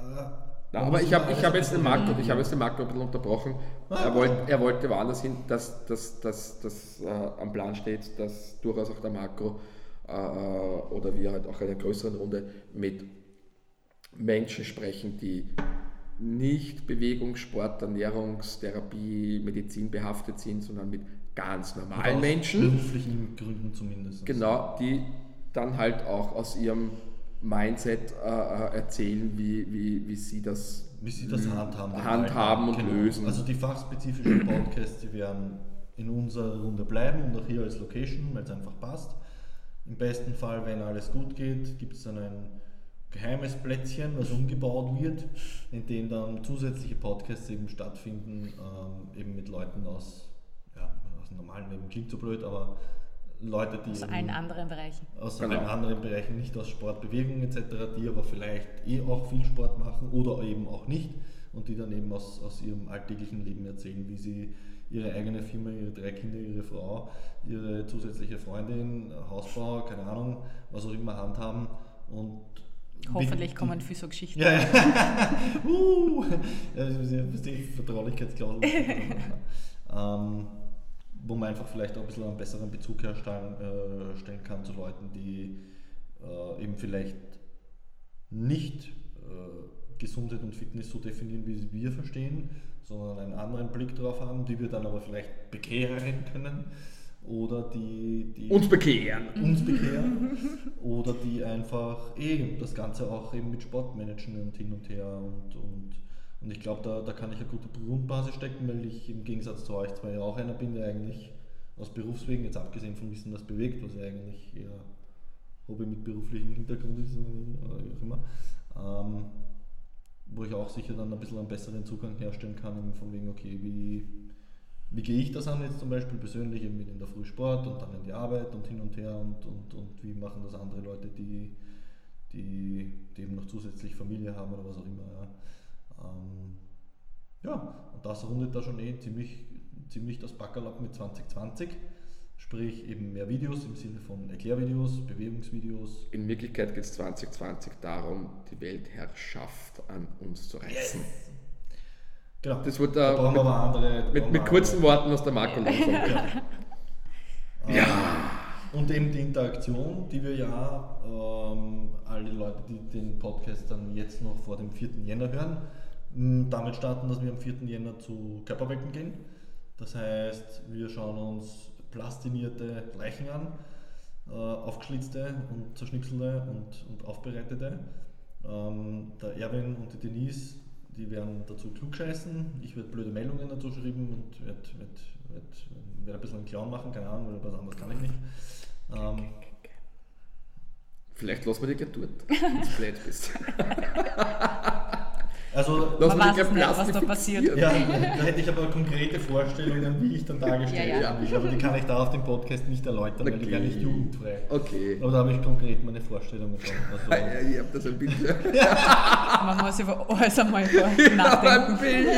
Äh, aber ich habe ich hab jetzt den Marco, ich habe jetzt den Marco ein bisschen unterbrochen. Ah, er, okay. wollte, er wollte woanders hin, dass das dass, dass, äh, am Plan steht, dass durchaus auch der Marco äh, oder wir halt auch in einer größeren Runde mit Menschen sprechen, die nicht Bewegungssport, Ernährungstherapie, Medizin behaftet sind, sondern mit ganz normalen Aus Menschen. Beruflichen Gründen zumindest. Genau, die dann halt auch aus ihrem Mindset äh, äh, erzählen, wie, wie, wie sie das Wie sie das handhaben. handhaben und Alltag. lösen. Also die fachspezifischen [CLEARS THROAT] Podcasts, die werden in unserer Runde bleiben und auch hier als Location, weil es einfach passt. Im besten Fall, wenn alles gut geht, gibt es dann ein geheimes Plätzchen, was umgebaut wird, in dem dann zusätzliche Podcasts eben stattfinden, ähm, eben mit Leuten aus, ja, aus dem normalen Leben, klingt so blöd, aber Leute, die Aus allen anderen Bereichen. aus Genau. allen anderen Bereichen, nicht aus Sport, Bewegung etc., die aber vielleicht eh auch viel Sport machen oder eben auch nicht und die dann eben aus, aus ihrem alltäglichen Leben erzählen, wie sie ihre eigene Firma, ihre drei Kinder, ihre Frau, ihre zusätzliche Freundin, Hausbau, keine Ahnung, was auch immer handhaben und Hoffentlich die- kommen viel so Geschichten. ja, ja. [LAUGHS] uh, ja, das ist ja das ist die Vertraulichkeitsklausel. [LAUGHS] ähm, wo man einfach vielleicht auch ein bisschen einen besseren Bezug herstellen äh, stellen kann zu Leuten, die äh, eben vielleicht nicht äh, Gesundheit und Fitness so definieren, wie sie wir verstehen, sondern einen anderen Blick drauf haben, die wir dann aber vielleicht bekehren können oder die, die uns bekehren. uns bekehren [LAUGHS] oder die einfach eh das Ganze auch eben mit Sport managen und hin und her und, und, und ich glaube, da, da kann ich eine gute Grundbasis stecken, weil ich im Gegensatz zu euch zwar ja auch einer bin, der eigentlich aus Berufswegen, jetzt abgesehen vom Wissen, das bewegt, was ja eigentlich eher Hobby mit beruflichem Hintergrund ist oder wie auch immer, ähm, wo ich auch sicher dann ein bisschen einen besseren Zugang herstellen kann, von wegen, okay, wie, wie gehe ich das an jetzt zum Beispiel persönlich, eben mit in der Früh Sport und dann in die Arbeit und hin und her und, und, und wie machen das andere Leute, die, die, die eben noch zusätzlich Familie haben oder was auch immer. Ja. Ähm, ja, und das rundet da schon eh ziemlich, ziemlich das Backerl ab mit 2020. Sprich eben mehr Videos im Sinne von Erklärvideos, Bewegungsvideos. In Wirklichkeit geht es 2020 darum, die Weltherrschaft an uns zu reißen. Genau. Das wird da da brauchen wir aber andere. mit, mit kurzen andere. Worten, was der Marco langsam Ja. [LAUGHS] Und eben die Interaktion, die wir ja, ähm, alle Leute, die den Podcast dann jetzt noch vor dem 4. Jänner hören, damit starten, dass wir am 4. Jänner zu Körperwelten gehen. Das heißt, wir schauen uns plastinierte Leichen an, äh, aufgeschlitzte und zerschnipselte und, und aufbereitete. Ähm, der Erwin und die Denise, die werden dazu klugscheißen. Ich werde blöde Meldungen dazu schreiben und werde werd, werd, werd ein bisschen einen Clown machen, keine Ahnung, weil was anderes kann ich nicht. Ähm, Vielleicht lassen wir dich gleich dort, [LAUGHS] wenn du blöd bist. [LAUGHS] also, Lass Man weiß nicht, was da passiert. ja, da hätte ich aber konkrete Vorstellungen, wie ich dann dargestellt Ja, ja. will. Aber die kann ich da auf dem Podcast nicht erläutern, weil die Okay. wäre nicht jugendfrei. Okay. Aber da habe ich konkret meine Vorstellungen schon. Also, Ja, ich habe das ein Bild. [LAUGHS] Man muss über alles einmal ein nachdenken. Bild.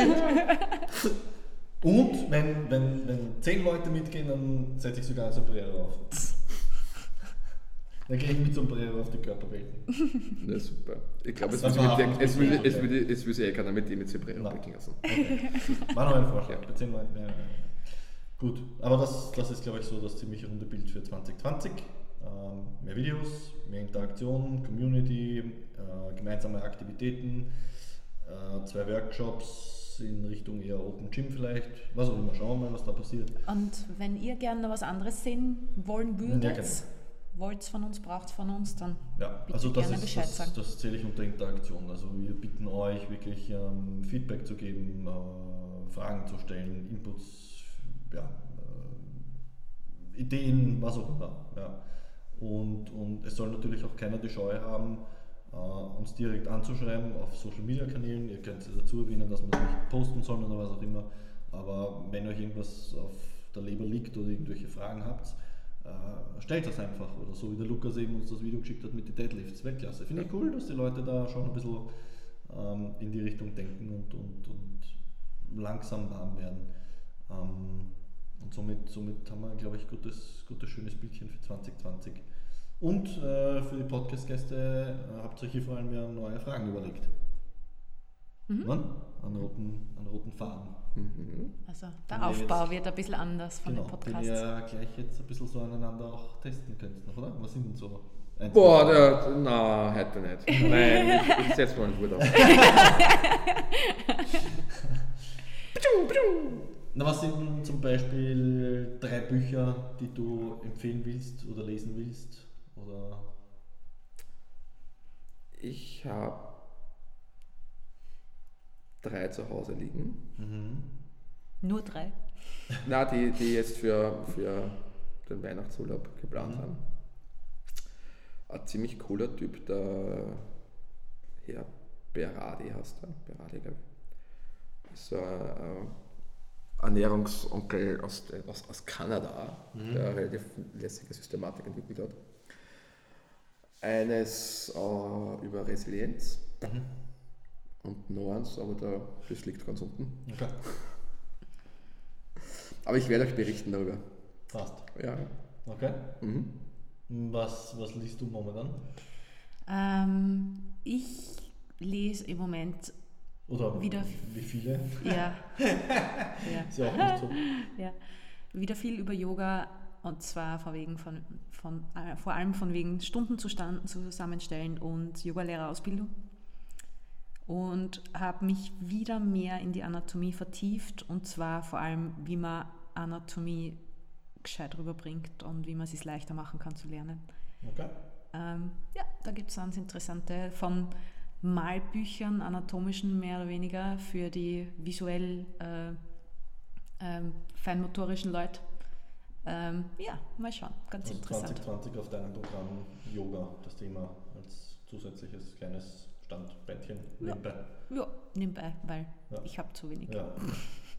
Und wenn, wenn, wenn zehn Leute mitgehen, dann setze ich sogar ein Sombrero auf. Dann gehe ich mit Sombrero auf die Körperwelten. [LAUGHS] Na super. Ich glaube, es es würde- okay. es würde sich eh keiner mit dem mit Sombrero blicken lassen. War noch ein Vorschlag, bei 10 Leuten. Ja, ja, ja. Gut, aber das, das ist, glaube ich, so das ziemlich runde Bild für 2020. Ähm, mehr Videos, mehr Interaktion, Community, äh, gemeinsame Aktivitäten, äh, zwei Workshops in Richtung eher Open Gym vielleicht. Was auch immer, schauen wir mal, was da passiert. Und wenn ihr gerne noch was anderes sehen wollen würdet, Ja, genau. Wollt von uns, braucht von uns, dann Ja, also das, gerne ist, Bescheid das, sagen. das zähle ich unter Interaktion. Also wir bitten euch wirklich ähm, Feedback zu geben, äh, Fragen zu stellen, Inputs, ja, äh, Ideen, was auch immer. Ja. Und, und es soll natürlich auch keiner die Scheu haben, äh, uns direkt anzuschreiben auf Social Media Kanälen. Ihr könnt es dazu erwähnen, dass man es nicht posten soll oder was auch immer. Aber wenn euch irgendwas auf der Leber liegt oder irgendwelche Fragen habt, äh, stellt das einfach. Oder so wie der Lukas eben uns das Video geschickt hat mit den Deadlifts. Weltklasse. Finde ich cool, dass die Leute da schon ein bisschen ähm, in die Richtung denken und, und, und langsam warm werden. Ähm, und somit, somit haben wir, glaube ich, gutes, gutes, schönes Bildchen für 2020. Und äh, für die Podcast-Gäste äh, habt ihr euch hier vor allem ja neue Fragen überlegt. Ne? An, roten, an roten Faden. Also Den der ihr Aufbau jetzt- wird ein bisschen anders von Genau, den den Podcasts. ihr gleich jetzt ein bisschen so aneinander auch testen könnt, noch, oder? Was sind denn so? ein, Boah, zwei- der, na, heute nicht. [LAUGHS] Nein, ich, ich setze mal einen Hut auf. [LAUGHS] Na, was sind denn zum Beispiel drei Bücher, die du empfehlen willst oder lesen willst? Oder Ich habe drei zu Hause liegen. Nur drei. Na, die, die jetzt für, für den Weihnachtsurlaub geplant haben. Ein ziemlich cooler Typ, der Herr Berardi heißt er. Berardi, glaube ich. Ist so ein äh, Ernährungsonkel aus, aus, aus Kanada, der eine relativ lässige Systematik entwickelt hat. Eines äh, über Resilienz und noch eins, aber da, das liegt ganz unten. okay. [LAUGHS] Aber ich werde euch berichten darüber. passt. Ja. Okay. Mhm. Was, was liest du momentan? Ähm, ich lese im Moment, Oder Wieder- wie viele? [LAUGHS] ja, ja, [LAUGHS] Ist ja auch nicht so. ja, wieder viel über Yoga und zwar vor, wegen von, von, äh, vor allem von wegen Stundenzustand zusammenstellen und Yogalehrerausbildung. Und habe mich wieder mehr in die Anatomie vertieft und zwar vor allem, wie man Anatomie gescheit rüberbringt und wie man es sich leichter machen kann zu lernen. Okay. Ähm, ja, da gibt es ganz interessante von Malbüchern, anatomischen mehr oder weniger, für die visuell äh, ähm, feinmotorischen Leute. Ähm, ja, mal schauen, ganz Also interessant. 2020 auf deinem Programm Yoga, das Thema als zusätzliches kleines Standbändchen Ja. nebenbei. Ja, nebenbei, weil Ja. ich habe zu wenig. Ja.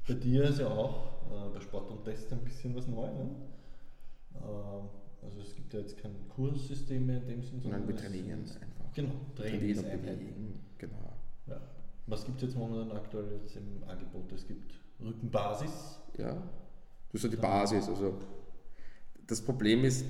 Bei dir ist ja auch äh, bei Sport und Test ein bisschen was Neues. Ne? Ähm, also es gibt ja jetzt kein Kurssystem mehr in dem Sinne. Nein, wir trainieren es- einfach. Genau, Trainieren Trainingseinheiten. genau. Ja. Was gibt es jetzt momentan aktuell jetzt im Angebot? Es gibt Rückenbasis. Ja, das ist ja die Basis. Also das Problem ist Ja,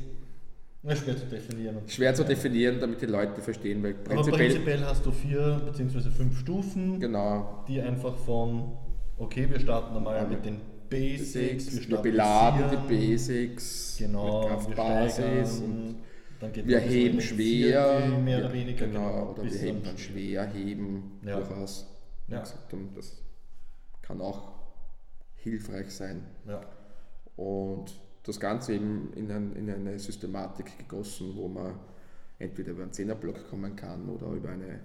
schwer zu definieren. schwer zu definieren, damit die Leute verstehen, weil Aber prinzipiell, prinzipiell hast du vier bzw. fünf Stufen, genau, die einfach von, okay, wir starten einmal Ja, mit den Basics, wir wir beladen die Basics Genau, Kraftbasis und dann geht wir heben schwer, mehr ja, oder weniger. genau, oder wir heben dann schwer, heben Ja. durchaus. Ja. gesagt, das kann auch hilfreich sein. Ja. Und das Ganze eben in, ein, in eine Systematik gegossen, wo man entweder über einen Zehnerblock kommen kann oder über eine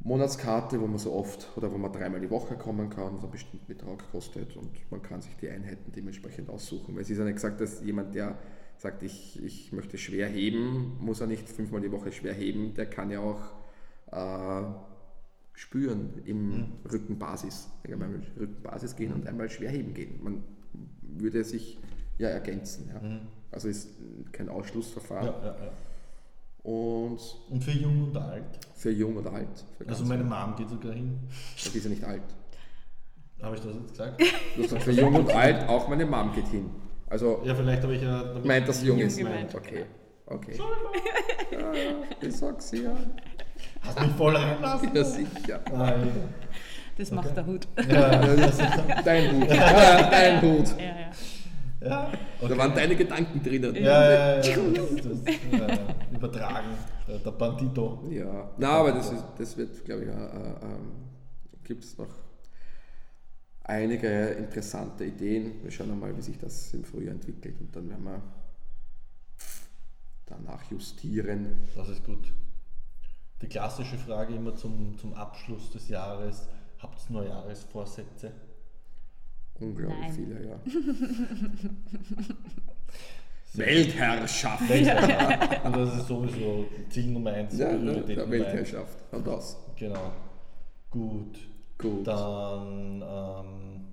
Monatskarte, wo man so oft oder wo man dreimal die Woche kommen kann, was einen bestimmten Betrag kostet und man kann sich die Einheiten dementsprechend aussuchen. Weil es ist ja nicht gesagt, dass jemand, der sagt, ich, ich möchte schwer heben, muss er nicht fünfmal die Woche schwer heben, der kann ja auch äh, spüren im Rückenbasis. Er kann einmal Rückenbasis gehen und einmal schwer heben gehen. Man würde sich ja ergänzen. Ja. Also ist kein Ja, Ausschlussverfahren. ja, ja. Und Und für jung und alt. für jung oder alt. Also meine. Mom geht sogar hin. Die ist ja nicht alt. Habe ich das jetzt gesagt? Du hast gesagt, für jung und alt, auch meine Mom geht hin. Also Ja, vielleicht habe ich ja. damit meint das jung ist. gemeint. Okay. Okay. Ja, ja, ich sag's ja. Hast mich voll reinlassen. Ja, sicher. Ah, Das macht der Hut. ja. ja, das ist, Dein Hut. Ja, dein Hut. Ja, ja. Ja. Da waren deine Gedanken drinnen. Ja, ja, ja, [LAUGHS] das, das, ja, übertragen. Der Bandito. Ja, na, aber das, ist, das wird, glaube ich, äh, äh, gibt es noch einige interessante Ideen. Wir schauen mal, wie sich das im Frühjahr entwickelt und dann werden wir danach justieren. Das ist gut. Die klassische Frage immer zum, zum Abschluss des Jahres: Habt ihr Neujahresvorsätze? Unglaublich Nein. viele, ja. [LAUGHS] Weltherrschaft! Und [LAUGHS] das ist sowieso Ziel Nummer eins. Ja, Nummer Weltherrschaft. Und das. Genau. Gut. Gut. Dann, ähm,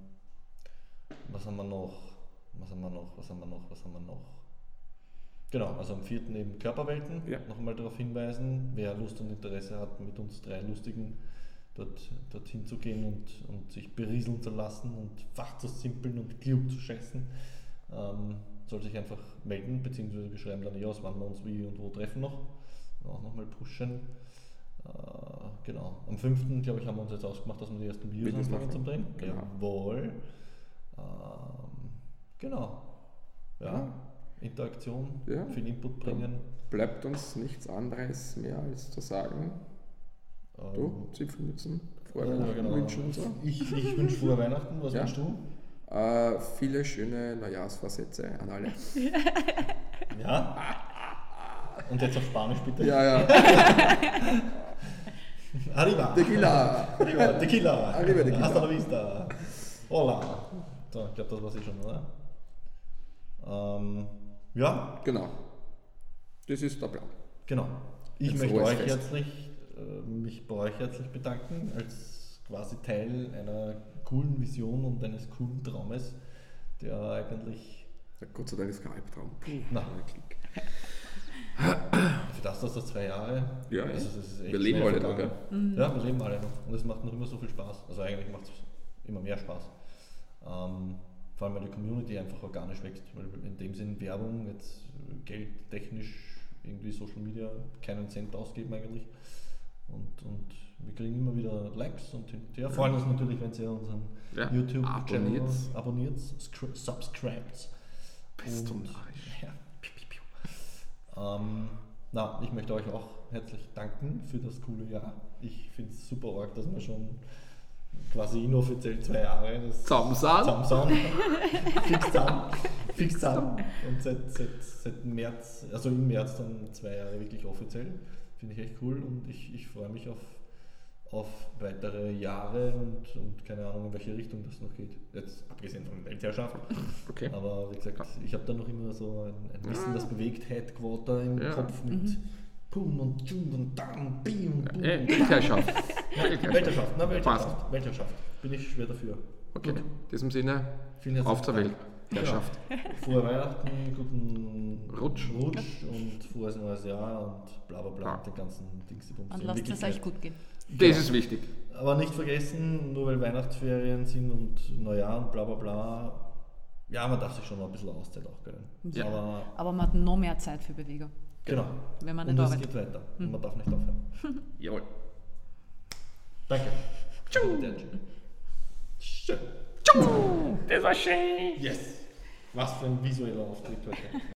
was haben wir noch? Was haben wir noch? Was haben wir noch? Was haben wir noch? Genau, also am 4. eben Körperwelten. Ja. Noch einmal darauf hinweisen, wer Lust und Interesse hat, mit uns drei Lustigen dort, dorthin zu gehen und, und sich berieseln zu lassen und Fach zu simpeln und klug zu schätzen, ähm, soll sich einfach melden, beziehungsweise wir schreiben dann eh aus, wann wir uns wie und wo treffen noch. Auch nochmal pushen. Äh, genau. Am 5. glaube ich, haben wir uns jetzt ausgemacht, dass wir die ersten Videos anfangen zum Drehen. Genau. Jawohl. Ähm, genau. Ja. Ja. Interaktion, Ja. viel Input bringen. Bleibt uns nichts anderes mehr als zu sagen. Ähm, Du, Zipfelmützen, ja, frohe Weihnachten genau. wünschen und so. Ich, ich wünsche frohe Weihnachten. Was Ja. wünschst du? Äh, viele schöne Neujahrsvorsätze an alle. [LAUGHS] Ja. Und jetzt auf Spanisch bitte. Ja, ja. [LAUGHS] Arriba. Tequila. Arriba. Tequila. Arriba, tequila. Hasta la vista. Hola. So, ich glaube, das war's eh schon, oder? Ähm, ja, Genau. Das ist der Plan. Genau. Ich Ein möchte euch herzlich, mich bei euch herzlich bedanken als quasi Teil einer coolen Vision und eines coolen Traumes, der eigentlich Ja, Gott sei Dank ist kein Albtraum. Für das, dass das zwei Jahre, Ja, also Wir leben alle noch, vergangen. Ja, wir leben alle noch und es macht noch immer so viel Spaß. Also eigentlich macht es immer mehr Spaß. Ähm, vor allem weil die Community einfach organisch wächst, weil in dem Sinn Werbung, jetzt äh, geldtechnisch, irgendwie Social Media, keinen Cent ausgeben eigentlich. Und, und wir kriegen immer wieder Likes und her. Freuen uns natürlich, wenn ihr unseren Ja, abonniert's. abonniert, scr- subscribed. Bist du Und- narrisch. [LAUGHS] Ja. Ähm, na, ich möchte euch auch herzlich danken für das coole Jahr. Ich finde es super arg, dass wir schon quasi inoffiziell zwei Jahre das zusammen sind. [LAUGHS] fix zusammen. Fix zusammen. Und seit, seit, seit März, also im März dann zwei Jahre wirklich offiziell. Finde ich echt cool und ich, ich freue mich auf, auf weitere Jahre und, und keine Ahnung, in welche Richtung das noch geht. Jetzt abgesehen von der Weltherrschaft. Okay. Aber wie gesagt, ich habe da noch immer so ein, ein Wissen, das bewegt Headquarter im Ja. Kopf mit Pum und Tschum und Dam, Bi und Bum. Äh, Weltherrschaft. Weltherrschaft, na Passt. Weltherrschaft, Weltherrschaft. Bin ich schwer dafür. Okay. In diesem Sinne, auf zur Dank. Weltherrschaft. Frohe Weihnachten, guten Rutsch. Rutsch und frohes neues Jahr und bla bla bla Ja. und den ganzen Dings. die Bums. Und lasst es euch gut gehen. Das ist wichtig. Aber nicht vergessen, nur weil Weihnachtsferien sind und Neujahr und bla bla bla, ja, man darf sich schon mal ein bisschen Auszeit auch gönnen. Ja. Aber Aber man hat noch mehr Zeit für Bewegung. genau. Wenn man und nicht es arbeitet. geht weiter. Und man darf nicht aufhören. [LAUGHS] Jawohl. Danke. Schön. Das war schön. Yes. Was für ein visueller Auftritt heute.